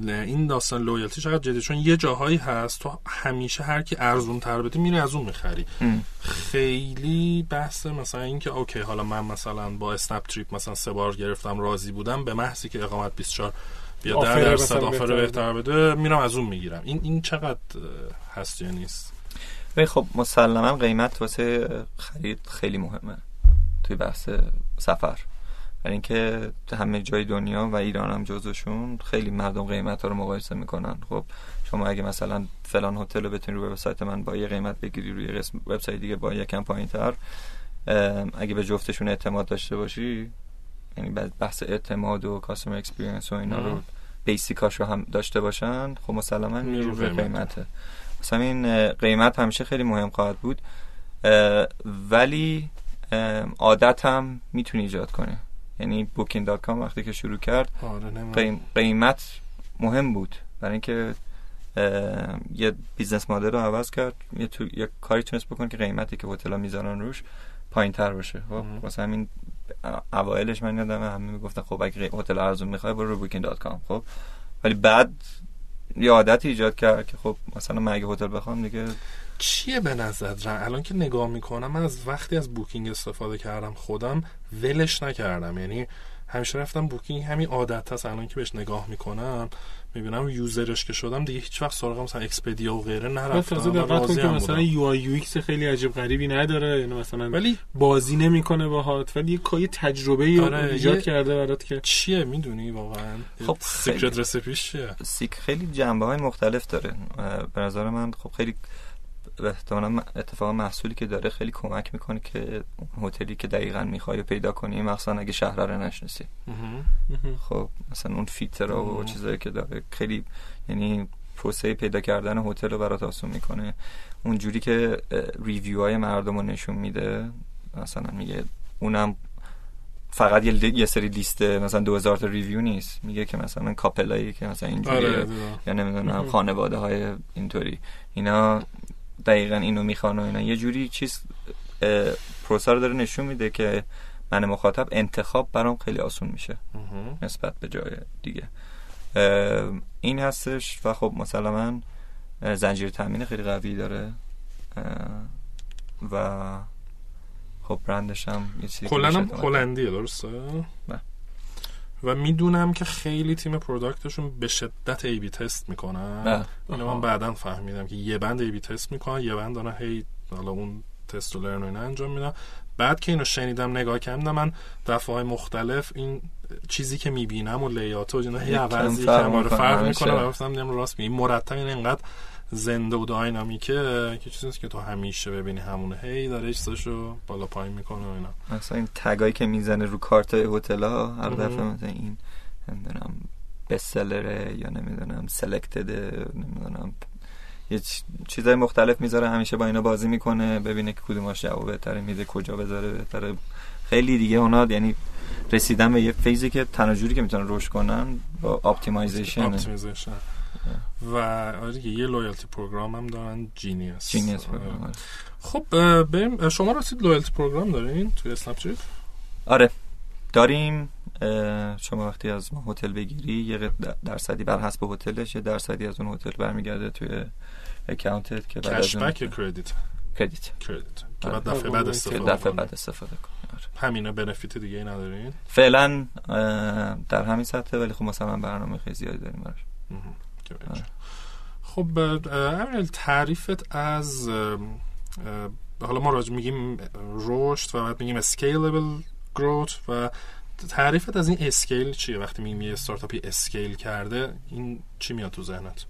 این داستان loyalty چقدر جدی؟ چون یه جاهایی هست تو همیشه هر کی ارزون تر بده میری از اون می‌خری. ام. خیلی بحث مثلا اینکه okay حالا من مثلا با اسنپ تریپ مثلا سه بار گرفتم راضی بودم به محضی که اقامت 24 بیاد درصد offer بهتر بده میرم از اون می‌گیرم. این این چقدر هست یا نیست؟ خب مسلما قیمت واسه خرید خیلی مهمه توی بحث سفر. برای اینکه همه جای دنیا و ایران هم جزوشون خیلی مردم قیمت ها رو مقایسه می‌کنن خب شما اگه مثلا فلان هتل رو بتونی روی وبسایت من با یه قیمت بگیری روی قسم وبسایت دیگه با یکم پایین تر اگه به جفتشون اعتماد داشته باشی یعنی بحث اعتماد و customer experience و اینا رو. basic هاش رو هم داشته باشن خب مسلما روی قیمت. قیمته مثلا این قیمت همیشه خیلی مهم خواهد بود ولی عادت هم می‌تونی ایجاد کنه یعنی booking.com وقتی که شروع کرد آره قیمت مهم بود. برای اینکه یه business model رو عوض کرد. یه, تو، یه کاری تونست بکنه که قیمتی که هتل می‌ذارن روش پایین تر باشه. خب. واسه همین اوایلش من یادم همه می‌گفتن خب اگه هتل ارزون می‌خوای برو رو booking.com خب ولی بعد یه عادت ایجاد کرد که خب مثلا من هتل بخوام دیگه چیه به نظر الان که نگاه می‌کنم من از وقتی از بوکینگ استفاده کردم خودم ولش نکردم. یعنی همیشه رفتم بوکینگ همین عادت هست الان که بهش نگاه می‌کنم. می‌بینم یوزرش که شدم دیگه هیچ وقت سراغ مثلا اکسپدیا و غیره نرفتم تازه و دقت کن که مثلا. UI UX خیلی عجیب غریبی نداره یعنی مثلا ولی بازی نمی‌کنه باهات ولی یه کاری تجربه ای آره، ایجاد یه- کرده برات که چیه می‌دونی واقعا خب، secret خیلی. recipe ش چیه secret خیلی جنبه های مختلف داره به نظر من خب خیلی احتمالا اتفاقا محصولی که داره خیلی کمک می‌کنه که اون هتلی که دقیقا می‌خوای پیدا کنی مخصوصا اگه شهر رو نشناسی. خب مثلا اون فیترا و. چیزایی که داره خیلی یعنی پروسه پیدا کردن هتل رو برات آسون می‌کنه. اونجوری که review های مردم رو نشون میده مثلا میگه اونم فقط یه, یه سری لیست مثلا 2000 تا ریویو نیست. میگه که مثلا کاپلایی که مثلا اینجوری آره، یا نمی‌دونم خانواده های اینطوری. اینا دقیقا اینو می‌خوان و اینا. یه جوری چیز پروسه رو داره نشون میده که من مخاطب انتخاب برام خیلی آسون میشه. نسبت به جای دیگه. این هستش و خب مسلما اه، زنجیره تامین خیلی قوی داره. و خب برندش هم یه چیزی کلا هم هلندیه درسته؟ بله. و می‌دونم که خیلی تیم پروداکتشون به شدت ای بی تست می‌کنن. اینو من بعدا فهمیدم که یه بند ای بی تست می‌کنن یه بند دارن هی حالا اون تست و لرن و اینا انجام میدن بعد که اینو شنیدم نگاه کردم من دفعه های مختلف این چیزی که می‌بینم و لیات و اینا هی عوضی آره می‌کنه، فرق. می‌کنه و گفتم راست میگی مرتب این انقدر زنده و dynamic ه که چیزی نیست که تو همیشه ببینی همونه. هی داره چیزاشو بالا پایین می‌کنه و اینا. مثلا این tag ایی که می‌زنه رو کارت هتل ها هر. دفعه مثلا این نمی‌دونم best seller ه یا نمی‌دونم selected ه نمی‌دونم یه چیزای مختلف می‌ذاره همیشه با اینا بازی می‌کنه ببینه که کدوماش جواب بهتره میده کجا بذاره بهتره. خیلی دیگه اونا یعنی رسیدن به یه phase ی که تنها جوری که می‌تونن رشد کنن با optimization و آره یه loyalty program هم دارن Genius Genius program خب بریم شما راستی loyalty program دارین توی اسنپ تریپ آره. داریم. شما وقتی از ما هتل بگیری یه درصدی بر حسب هتلش یه درصدی از اون هتل برمیگرده توی account ت که بعد از اون cashback یا credit credit credit که آره. بعد دفعه بعد استفاده دفعه کنی. بعد استفاده کنی. آره. همینه benefit دیگه ای ندارین؟ فعلا در همین سطح ولی خب مثلا برنامه خیلی زیادی داریم براش. خب امیل تعریفت از حالا ما راجع میگیم رشد و بعد میگیم scalable growth و تعریفت از این اسکیل چیه وقتی میگیم یه استارتاپی اسکیل کرده این چی میاد تو ذهنت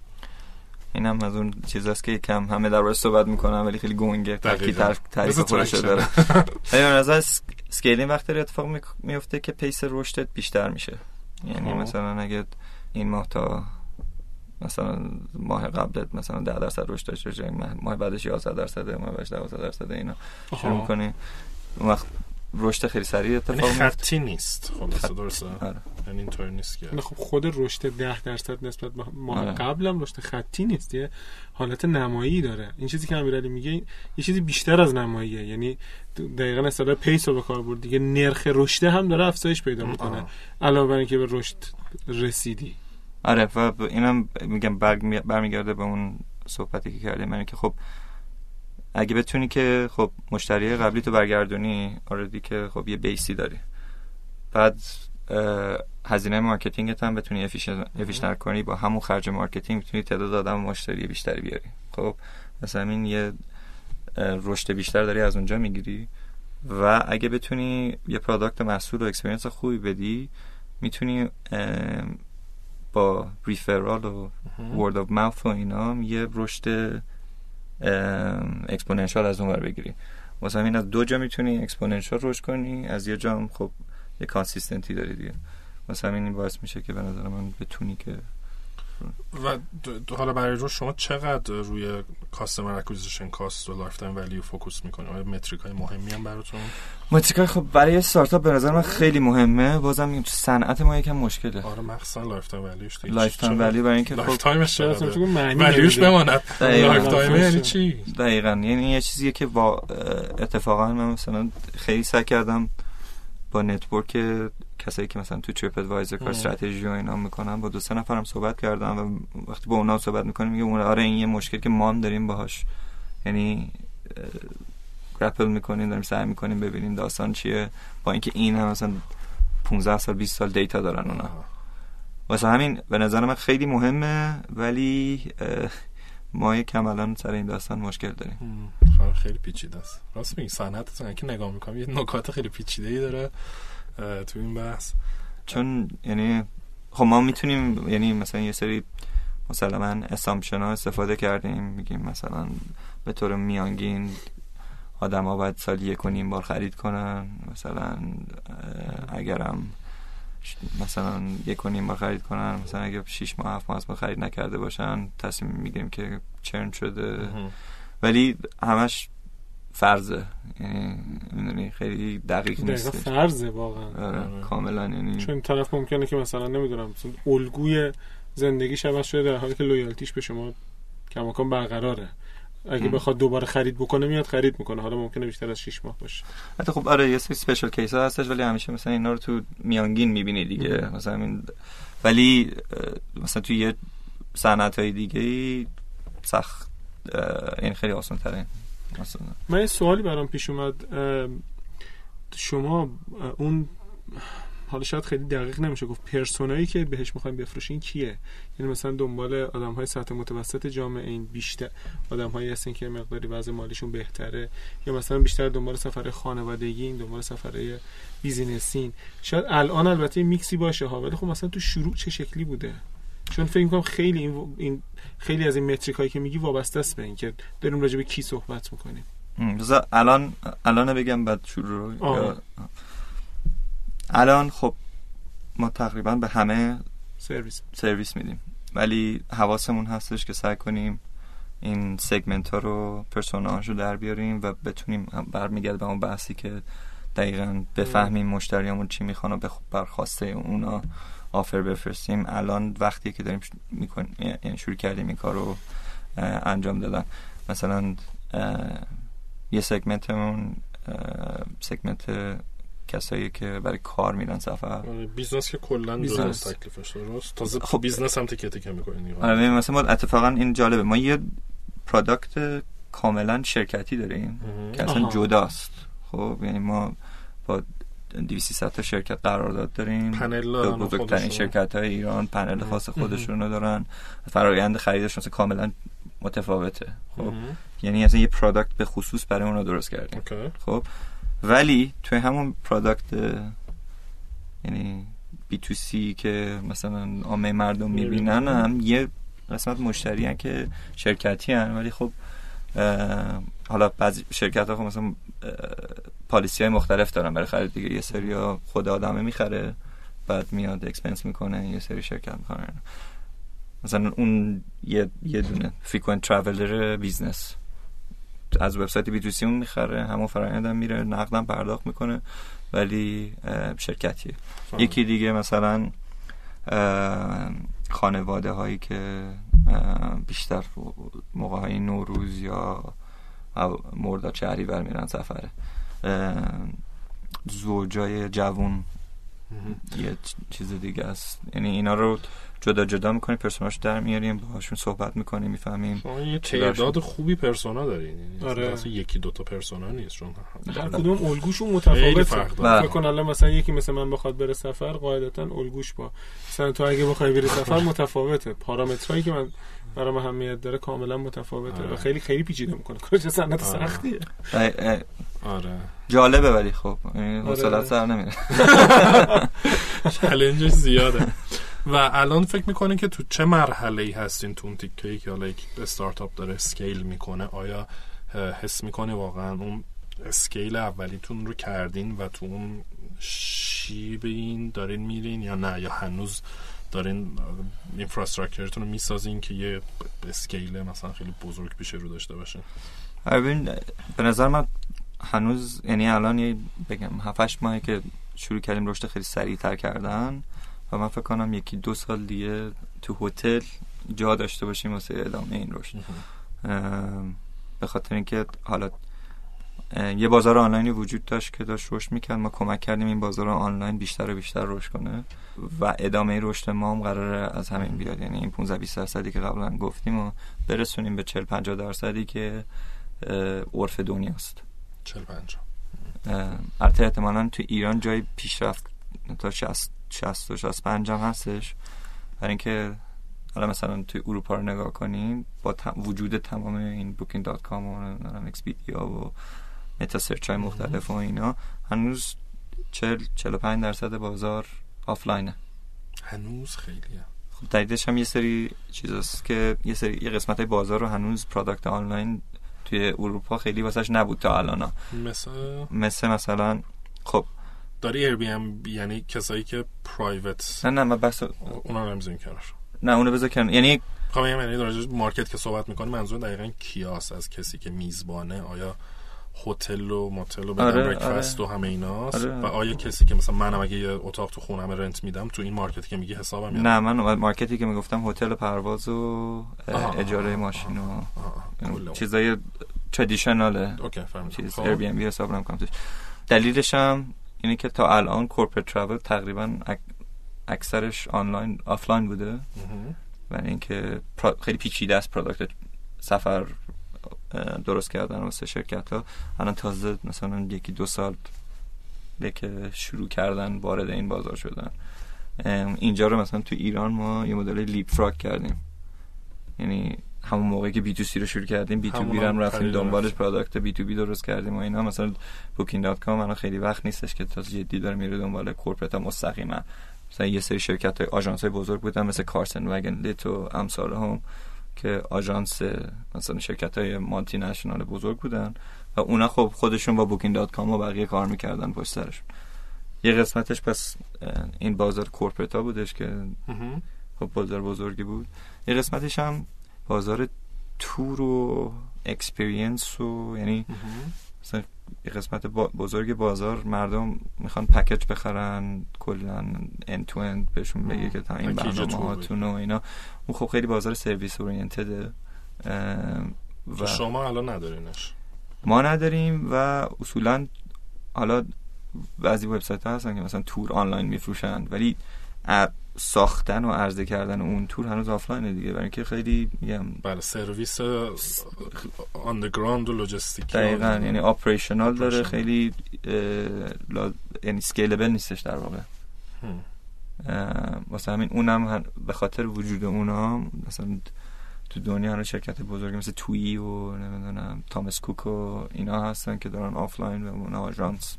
این هم از اون چیزاست که کم همه در صحبت می‌کنم ولی خیلی ترکی دقیقاً. تعریف ترکشن. داره به نظر scaling وقتی اتفاق می- میفته که pace رشدت بیشتر میشه یعنی خب. مثلا اگه این ماه تا مثلا ماه قبلت مثلا 10 درصد رشد داشته باشه ماه- ماه بعدش 11 درصد ماه بعدش 12 درصد اینا. شروع. می‌کنی. اون وقت رشد خیلی سریع یعنی اتفاق میفته خطی نیست. خلاصه خط- درسته؟ آره. یعنی اینطور نیست که نه خب خود رشد 10 درصد نسبت به ماه آره. قبلم رشد خطی نیست. یه حالت نمایی داره. این چیزی که امیرعلی میگه یه چیزی بیشتر از نماییه. یعنی دقیقا اصطلاح pace رو به کار برد دیگه نرخ رشد هم داره افزایش پیدا می‌کنه. علاوه بر اینکه به رشد رسیدی. آره و اینم میگم برگ- برمیگرده به اون صحبتی که کردیم یعنی که خب اگه بتونی که خب مشتری قبلی تو برگردونی already که خب یه base ی داری. بعد هزینه marketing ت هم بتونی efficient تر کنی با همون خرج marketing می‌تونی تعداد آدم مشتری بیشتری بیاری. خب مثلا این یه رشد بیشتر داری از اونجا می‌گیری. و اگه بتونی یه product محصول و experience خوبی بدی می‌تونی با referral و word of mouth و اینا یه رشد exponential از اون ور بگیری. واسه همین از دو جا می‌تونی exponential رشد کنی از یه جا هم خب یه consistency داری دیگه. واسه همین این باعث میشه که به نظر من بتونی که و حالا برای رشد شما چقدر روی customer acquisition cost و lifetime value focus می‌کنید آیا metric های مهمی هم براتون؟ metric ای خب برای استارتاپ به نظر من خیلی مهمه. بازم تو صنعت ما یکم مشکله. آره مخصوصا lifetime value ش دیگه. lifetime value برای اینکه life خب time ش چرا؟ معنی value ش. بماند. lifetime یعنی چی؟ دقیقا. یعنی یه چیزیه که با اتفاقا من مثلا خیلی سعی کردم با network کسایی که مثلا تو TripAdvisor کار. استراتژی و اینا می‌کنن با دو سه نفرم صحبت کردم و وقتی با اونا صحبت می‌کنیم میگه اون آره این یه مشکل که ما هم داریم باهاش یعنی grapple می‌کنیم داریم سعی می‌کنیم ببینیم داستان چیه با اینکه این هم مثلا 15 سال 20 سال دیتا دارن اونا. واسه همین به نظر من خیلی مهمه ولی ما یکم الان سر این داستان مشکل داریم. خب، خیلی پیچیده است. راست میگی صنعتتون که نگاه می‌کنم یه نکات خیلی پیچیده ای داره تو این بحث. چون یعنی خب ما می‌تونیم یعنی مثلا یه سری مسلما اسامپشن ها استفاده کردیم. میگیم مثلا به طور میانگین آدم ها باید سال یک و نیم بار خرید کنن. مثلا اگرم مثلا یک و نیم بار خرید کنن مثلا اگه 6 ماه هفت ماه از ما خرید نکرده باشن تصمیم می‌گیریم که چرن شده. ولی همش فرضه. یعنی می‌دونی خیلی دقیق دقیقا نیست فرضه واقعا. آره کاملا. یعنی چون این طرف ممکنه که مثلا نمی‌دونم مثلا الگوی زندگیش عوض شده در حالی که لویالتیش به شما کماکان برقراره. اگه ام. بخواد دوباره خرید بکنه میاد خرید می‌کنه. حالا ممکنه بیشتر از 6 ماه باشه. حتی خب آره یه سری اسپیشال کیس ها هستش ولی همیشه مثلا اینا رو تو میانگین می‌بینی دیگه. مم. مثلا این ولی مثلا تو یه صنعت های دیگه سخت این خیلی آسان تره مثلا. من یه سوالی برام پیش اومد شما اون حالا شاید خیلی دقیق نمیشه گفت پرسونایی که بهش می‌خوایم بفروشین کیه؟ یعنی مثلا دنبال آدم های سطح متوسط جامعه این بیشتر آدم هایی هستین که مقداری وضع مالیشون بهتره یا مثلا بیشتر دنبال سفر خانوادگی این دنبال سفر business ین. شاید الان البته میکسی باشه ها ولی خب مثلا تو شروع چه شکلی بوده؟ چون فکر می‌کنم خیلی این, این خیلی از این metric هایی که میگی وابسته است به اینکه داریم راجع به کی صحبت می‌کنیم. بذار الان الان بگم بعد شروع الان خب ما تقریبا به همه سرویس. سرویس میدیم. ولی حواسمون هستش که سعی کنیم این segment ها رو persona ش رو در بیاریم و بتونیم برمیگرد به اون بحثی که دقیقا بفهمیم مشتریامون چی می‌خوان و به برخواسته اونا offer بفرستیم. الان وقتی که داریم می‌کنیم یعنی شروع کردیم این کار رو انجام دادن. مثلا یه segment مون segment کسایی که برای کار میرن سفر. آره، business که کلا business. درست تکلیفش درست؟ تازه خب. business هم تیکه تیکه می‌کنین آره مثلا ما اتفاقا این جالبه. ما یه product کاملا شرکتی داریم که اصلا آها. جداست. خب یعنی ما با 200 تا شرکت قرارداد داریم. پنل بزرگترین خودشون. شرکت های ایران پنل خاص خودشون رو دارن. فرایند خریدشون مثلا کاملا متفاوته. خب. یعنی اصلا یه product به خصوص برای اون رو درست کردیم. okay. خب ولی توی همون product یعنی B2C که مثلا عامه مردم می‌بینن. هم یه قسمت مشتری هن که شرکتی هن ولی خب حالا بعضی شرکت ها خب مثلا policy های مختلف دارن. برای خرید دیگه یه سری ها خود آدمه می‌خره بعد میاد expense می‌کنه یه سری شرکت می‌کنه مثلا اون یه, یه دونه frequent traveler business از وبسایت B2C می‌خره همون فرآیند هم میره نقدم پرداخت می‌کنه ولی شرکتیه فهم. یکی دیگه مثلا خانواده هایی که بیشتر موقع های نوروز یا مرداد شهری بر میرن سفره زوجای جوون. یه چیز دیگه است یعنی اینا رو جدا جدا می‌کنیم پرسوناش در میاریم باهاشون صحبت می‌کنیم می‌فهمیم. شما یه تعداد خوبی پرسونا دارین. یعنی آره. اصلا یکی دوتا پرسونا نیست. چون در کدوم الگوشون متفاوته. بله. کن الان مثلا یکی مثل من بخواد بره سفر قاعدتا الگوش با. مثلا تو اگه بخوای بری سفر متفاوته. پارامترهایی که من برام اهمیت داره کاملا متفاوته آره. و خیلی خیلی پیچیده می‌کنه. کجا صنعت آره. سختیه. آره. جالبه ولی خب. آره. حوصله‌ات سر نمیره. چلنجش زیاده. و الان فکر می‌کنه که تو چه مرحله ای هستین تو اون تیکه که حالا یک استارتاپ داره اسکیل می‌کنه؟ آیا حس می‌کنه واقعا اون scale اولیتون رو کردین و تو اون شیبین دارین میرین یا نه؟ یا هنوز دارین infrastructure تون رو می‌سازین که یه scale مثلا خیلی بزرگ پیش رو داشته باشه؟ آره ببین به نظر من هنوز یعنی الان یه بگم 7 ماهی که شروع کردیم رشد خیلی سریعتر کردن و من فکر کنم یکی دو سال دیگه تو هتل جا داشته باشیم واسه ادامه این رشد. به خاطر اینکه حالا یه بازار آنلاینی وجود داشت که داشت رشد می‌کرد ما کمک کردیم این بازار آنلاین بیشتر و بیشتر رشد کنه و ادامه رشد ما هم قراره از همین بیاد. یعنی این 15 20 درصدی که قبلا گفتیم و برسونیم به 40 50 درصدی که عرف دنیاست. چل پنجا اه، البته احتمالا تو ایران جای پیشرفت تا 60 60 و 65 هم هستش. برای اینکه حالا مثلا توی اروپا رو نگاه کنیم با تم- وجود تمام این Booking.com و Expedia و meta search های مختلف و اینا هنوز 40 45 درصد بازار آفلاینه. هنوز خیلیه. خب دلیلش هم یه سری چیزاست که یه سری یه قسمت های بازار رو هنوز product آنلاین توی اروپا خیلی واسش نبود تا الان. مثل؟ مثل مثلا خب داری Airbnb یعنی کسایی که private نه نه من بس اونا رو نمی‌ذاریم کنار نه اونو بذار کنار یعنی خب یعنی در market که صحبت می‌کنی منظور دقیقا کیاس از کسی که میزبانه آیا هتل و متل و bed and آره، breakfast آره. و همه ایناست آره. و آیا کسی که مثلا منم اگه یه اتاق تو خونم rent میدم تو این market که میگی حسابم میاد نه من market ی که می‌گفتم هتل پرواز و اجاره ماشین و. چیزای traditional ه okay فهمیدم چیز. Airbnb حساب نمی‌کنم توش دلیلش هم اینه که تا الان corporate travel تقریبا اک- اکثرش آنلاین آفلاین بوده. و اینکه پرا- خیلی پیچیده است product سفر درست کردن واسه شرکت ها الان تازه مثلا یکی دو سال که شروع کردن وارد این بازار شدن. اینجا رو مثلا تو ایران ما یه مدل leapfrog کردیم. یعنی همون موقعی که B2C رو شروع کردیم B2B هم رفتیم دنبالش. product B2B درست کردیم و اینا مثلا بوکینگ دات کام الان خیلی وقت نیستش که تازه جدی داره میره دنبال corporate مستقیما مثلا یه سری شرکت های آژانس های بزرگ بودن مثل کارسن Wagonlit و امثال هم که آژانس مثلا شرکت های multinational بزرگ بودن و اونا خب خودشون با بوکینگ دات کام و بقیه کار می‌کردن پشت سرشون یه قسمتش پس این بازار corporate بودش که. خب بازار بزرگی بود یه قسمتش هم بازار تور و experience و یعنی. مثلا یه قسمت بزرگ بازار مردم می‌خوان package بخرن کلا end to end بهشون بگه. که تا این package برنامه هاتون و اینا اون خب خیلی بازار service oriented ه که و شما الان ندارینش ما نداریم و اصولا حالا بعضی وبسایت ها هستن که مثلا تور آنلاین میفروشن ولی ساختن و عرضه کردن اون تور هنوز آفلاینه دیگه. برای اینکه خیلی میگم بله سرویس underground و لوجستیکی دقیقا یعنی operational داره. خیلی لا- یعنی scalable نیستش در واقع. هم. واسه همین اونم هن- به خاطر وجود اونا مثلا تو دنیا هنوز شرکت بزرگی مثل تویی و نمی‌دونم تامس کوک و اینا هستن که دارن آفلاین و اونا آژانس.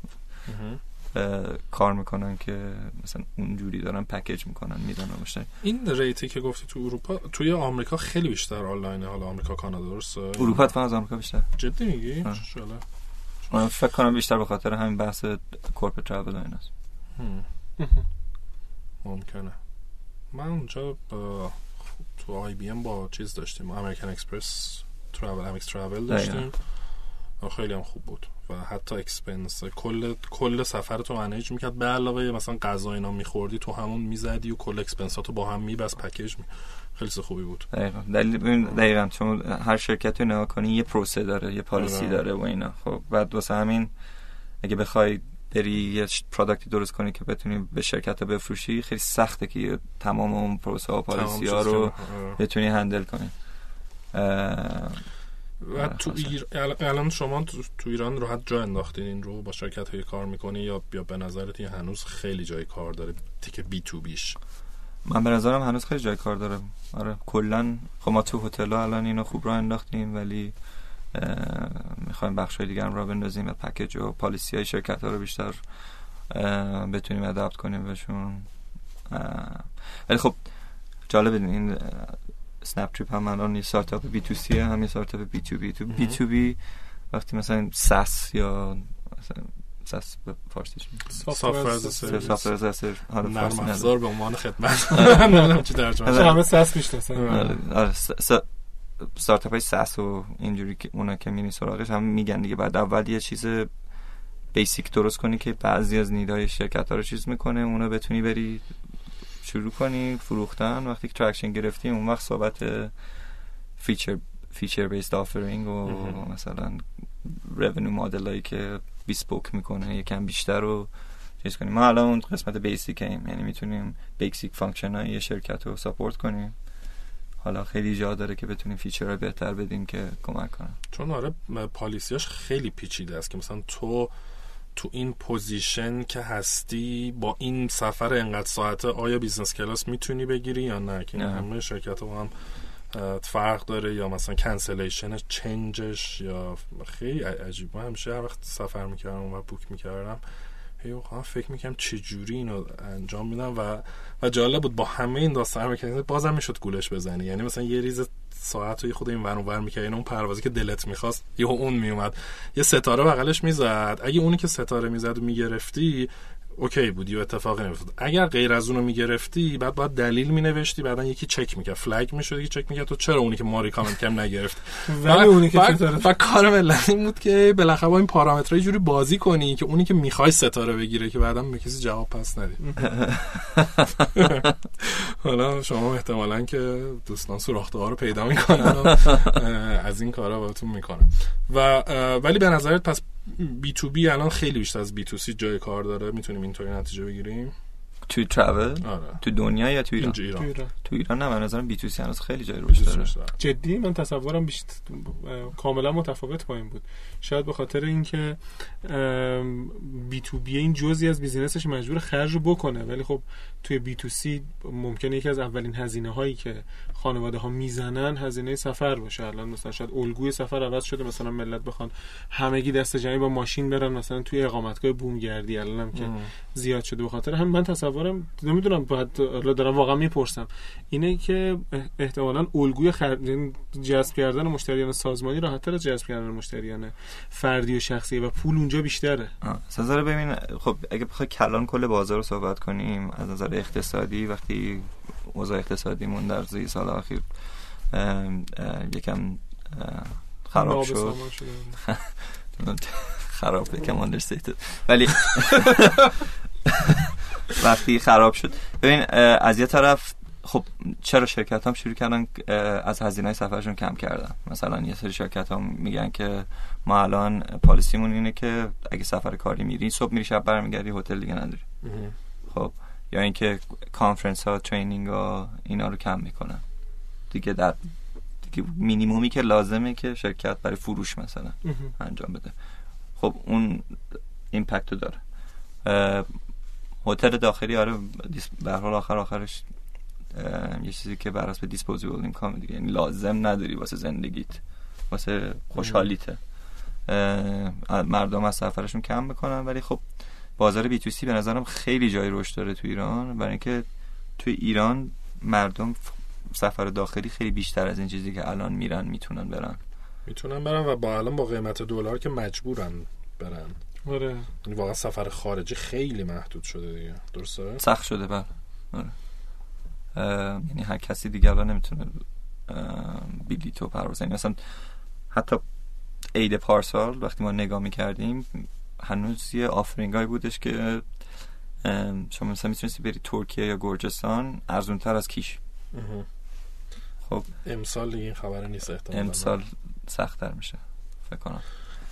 کار می‌کنن که مثلا اونجوری دارن package می‌کنن میدن مشتری این rate ی که گفتی تو اروپا توی آمریکا خیلی بیشتر آنلاینه. حالا آمریکا کانادا درسته؟ اروپا اتفاقا از آمریکا بیشتر. جدی میگی؟ من فکر کنم بیشتر به خاطر همین بحث corporate travel و ایناست هم. ممکنه. من اونجا با تو IBM با چیز داشتیم. امریکن اکسپرس ترافل Amex Travel داشتیم. خیلی هم خوب بود. و حتی expense کل کل سفر تو manage می‌کرد. به علاوه مثلا غذا اینا میخوردی تو همون می‌زدی و کل expense اتو با هم میبست package می خیلی خوبی بود. دقیقا. دلیل ببین دقیقا. چون هر شرکتی رو نگاه کنی یه پروسه داره یه policy. داره و اینا. خب بعد واسه همین اگه بخوای بری یه product ی درست کنی که بتونی به شرکت رو بفروشی خیلی سخته که تمام اون پروسه ها و policy ها رو. بتونی handle کنی. و آره، تو. ایر... ال- الان شما تو, تو ایران راحت جا انداختین این رو با شرکت های کار می‌کنی یا یا به نظرت این هنوز خیلی جای کار داره؟ تیک بی تو بیش من به نظرم هنوز خیلی جای کار داره. آره کلا خب ما تو هتل الان اینو خوب راه انداختیم ولی می‌خوایم بخش های دیگر رو بندازیم و پکیج و پالیسی های شرکت ها رو بیشتر بتونیم ادابت کنیم بهشون. ولی خب جالب این سنپ تریپ هم الان یه استارتاپ بی تو سی هم یه استارتاپ بی تو بی تو بی تو بی وقتی مثلا سس یا مثلا سس به فارسی a سافت service. سافت از حالا نرم فارسی نداره. افزار به عنوان خدمت. نمی‌دونم چی ترجمه آره. همه سس می‌شناسن. آره آره. استارتاپ های سس و اینجوری که اونا که میری سراغش هم میگن دیگه. بعد اول یه چیز بیسیک درست کنی که بعضی از نیدهای شرکت ها رو چیز می‌کنه. اونا بتونی بری شروع کنی فروختن. وقتی که traction گرفتی اون وقت صحبت feature feature based offering و مهم. مثلا revenue مدل هایی که bespoke می‌کنه یکم بیشتر رو چیز کنیم ما الان اون قسمت basic ایم یعنی می‌تونیم basic function های شرکت رو support کنیم. حالا خیلی جا داره که بتونیم feature بهتر بدیم که کمک کنن. چون آره policy اش خیلی پیچیده است که مثلا تو تو این position که هستی با این سفر انقدر ساعته آیا business class می‌تونی بگیری یا نه؟ که. همه شرکت هم فرق داره یا مثلا cancellation change ش یا خیلی عجیب من همیشه هر وقت سفر می‌کردم و book می‌کردم هی فکر می‌کنم چه جوری اینو انجام میدم و و جالب بود با همه این داستان می‌کنم بازم می‌شد گولش بزنی. یعنی مثلا یه ریز ساعت رو خود این ور ور می‌کرد یعنی اون پروازی که دلت می‌خواست یهو اون میومد. یه ستاره بغلش می‌زد. اگه اونی که ستاره می‌زد می‌گرفتی اوکی بودی و اتفاقی نمیافتاد اگر غیر از اونو می‌گرفتی بعد باید دلیل مینوشتی بعدا یکی چک می‌کرد. فلگ می‌شد یکی چک می‌کرد. تو چرا اونی که ما ریکامند کم نگرفت؟ ولی اونی که فقط کار ملت این بود که بالاخره با این پارامترها یه جوری بازی کنی که اونی که می‌خوای ستاره بگیره که بعدا به کسی جواب پس ندی. حالا شما احتمالا که دوستان سوراخته ها رو پیدا می‌کنن و از این کارا بهتون می‌کنن. و ولی به نظرت پس B2B الان خیلی بیشتر از B2C جای کار داره. می‌تونیم اینطوری نتیجه بگیریم؟ توی travel آره. تو دنیا یا تو ایران؟ تو ایران. تو ایران. نه من نظرم B2C هنوز خیلی جای رشد داره. جدی؟ من تصورم بیشتر کاملا متفاوت با این بود. شاید به خاطر اینکه B2B این جزئی از business ش مجبور خرج رو بکنه. ولی خب توی B2C ممکنه یکی از اولین هزینه هایی که خانواده ها می‌زنن هزینه سفر باشه. الان مثلا شاید الگوی سفر عوض شده مثلا ملت بخوان همگی دست جمعی با ماشین برن مثلا توی اقامتگاه بومگردی. الان هم که زیاد شده به خاطر هم من تصورم نمی‌دونم حالا دارم واقعا می‌پرسم. اینه که احتمالا الگوی خر... یعنی جذب کردن مشتریان سازمانی راحت‌تر از جذب کردن مشتریان فردی و شخصی و پول اونجا بیشتره. نظر ببین خب اگه بخوای کلان کل بازار رو صحبت کنیم از نظر اقتصادی وقتی اوضاع اقتصادیمون در زی سال اخیر یکم خراب شد. خراب یکم ولی وقتی خراب شد. ببین از یه طرف خب چرا شرکت هم شروع کردن از هزینه سفرشون کم کردن؟ مثلا یه سری شرکت هم میگن که ما الان پالیسیمون اینه که اگه سفر کاری میری صبح میری شب برمیگردی هتل دیگه نداری. خب یا اینکه کانفرنس ها training ها اینا رو کم می‌کنن. دیگه در دیگه مینیمومی که لازمه که شرکت برای فروش مثلا. انجام بده. خب اون impact رو داره هتل داخلی آره به هر حال آخر آخرش یه چیزی که بر اساس disposable income دیگه. یعنی لازم نداری واسه زندگیت. واسه خوشحالیته مردم از سفرشون کم می‌کنن ولی خب بازار بی تو سی به نظرم خیلی جای رشد داره تو ایران. برای اینکه تو ایران مردم سفر داخلی خیلی بیشتر از این چیزی که الان میرن می‌تونن برن. می‌تونن برن و با الان با قیمت دلار که مجبورن برن. آره. یعنی واقعا سفر خارجی خیلی محدود شده دیگه. درسته؟ سخت شده بله. آره. یعنی هر کسی دیگه الان نمی‌تونه بلیط و پرواز یعنی مثلا حتی عید پارسال وقتی ما نگاه می‌کردیم هنوز یه offering هایی بودش که شما مثلا می‌تونستی بری ترکیه یا گرجستان ارزون تر از کیش. خب. امسال این خبر نیست احتمالاً. امسال سختتر میشه فکر کنم.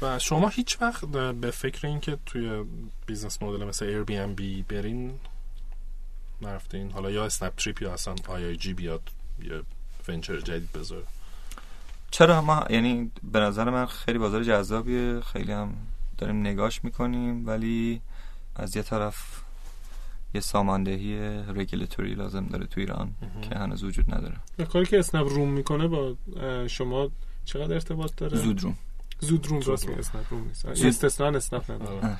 و شما هیچ وقت به فکر این که توی business model مثل Airbnb برین نرفتین؟ حالا یا اسنپ تریپ یا اصلا IIG بیاد یه venture جدید بذاره. چرا؟ ما یعنی به نظر من خیلی بازار جذابیه خیلی هم داریم نگاش می‌کنیم ولی از یه طرف یه ساماندهی رگولتوری لازم داره تو ایران که هنوز وجود نداره. یه کاری که اسنپ room می‌کنه با شما چقدر ارتباط داره؟ زود room. زود room راست اسنپ room نیست. زود- استثنا اسنپ نداره. آره.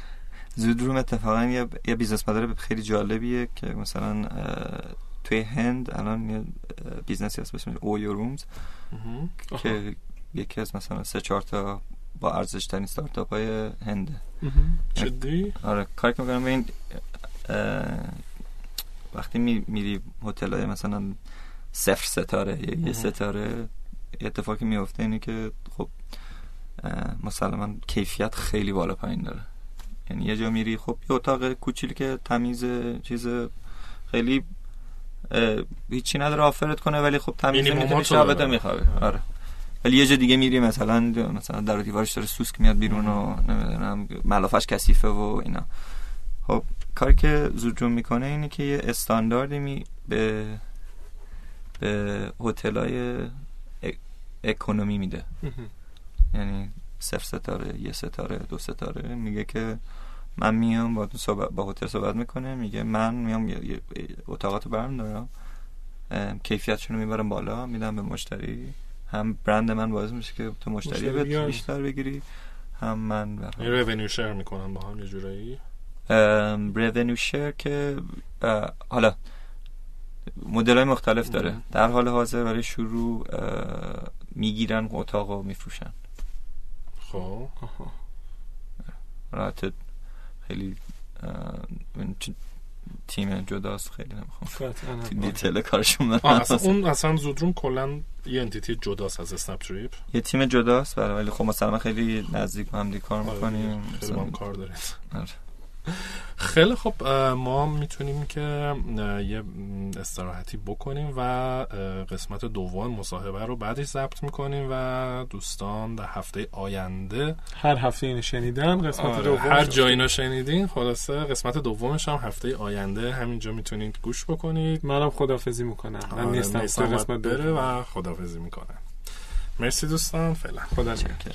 زودروم اتفاقا یه, یه business model خیلی جالبیه که مثلا توی هند الان یه business ی هست به اسم OYO Rooms. که یکی از مثلا سه چهار تا با ارزش ترین ستارتاپ های هنده. جدی آره کاری که می‌کنم اه، وقتی می- میری هتل های مثلا صفر ستاره یا یه. ستاره اتفاقی میفته اینه که خب مسلما کیفیت خیلی بالا پایین داره یعنی یه جا میری خب یه اتاق کوچیلی که تمیز چیز خیلی هیچی نداره آفرت کنه ولی خب تمیز می‌تونی شبت داره. میخوابه آره ولی یه جا دیگه میری مثلا مثلا در دیوارش داره سوسک میاد بیرون و نمی‌دونم ملافش کثیفه و اینا. خب کاری که زودجون می‌کنه اینه که یه استانداردی می به به هتلای اکونومی میده. یعنی صفر ستاره یه ستاره دو ستاره. میگه که من میام با صحبت با هتل صحبت می‌کنه میگه من میام اتاقاتو برم دارم کیفیتشون رو می‌برم بالا میدم به مشتری. هم برند من باعث میشه که تو مشتری. بیشتر بگیری هم من برام این رونیو شیر می‌کنن با هم یه جورایی رونیو شیر که حالا مدل های مختلف داره مهم. در حال حاضر برای شروع می‌گیرن اتاق رو میفروشن خب. راحت خیلی تیم جداست خیلی نمی‌خوام. detail کارشون. اصلا اون اصلا زودروم کلا یه entity جداست از اسنپ تریپ یه تیم جداست بله ولی خب مثلا خیلی نزدیک هم دیگه کار آره، می‌کنیم خیلی با هم کار دارید آره. خیلی خب ما می‌تونیم که یه استراحتی بکنیم و قسمت دوم مصاحبه رو بعدش ضبط می‌کنیم و دوستان در هفته آینده هر هفته اینو شنیدن قسمت آره، دوم هر جا اینو شنیدین خلاصه قسمت دومش هم هفته آینده همینجا می‌تونید گوش بکنید. منم خدافزی می‌کنم. من آره، نیستم قسمت بره. و خدافزی می‌کنه. مرسی دوستان فعلا. خدا نگهدار.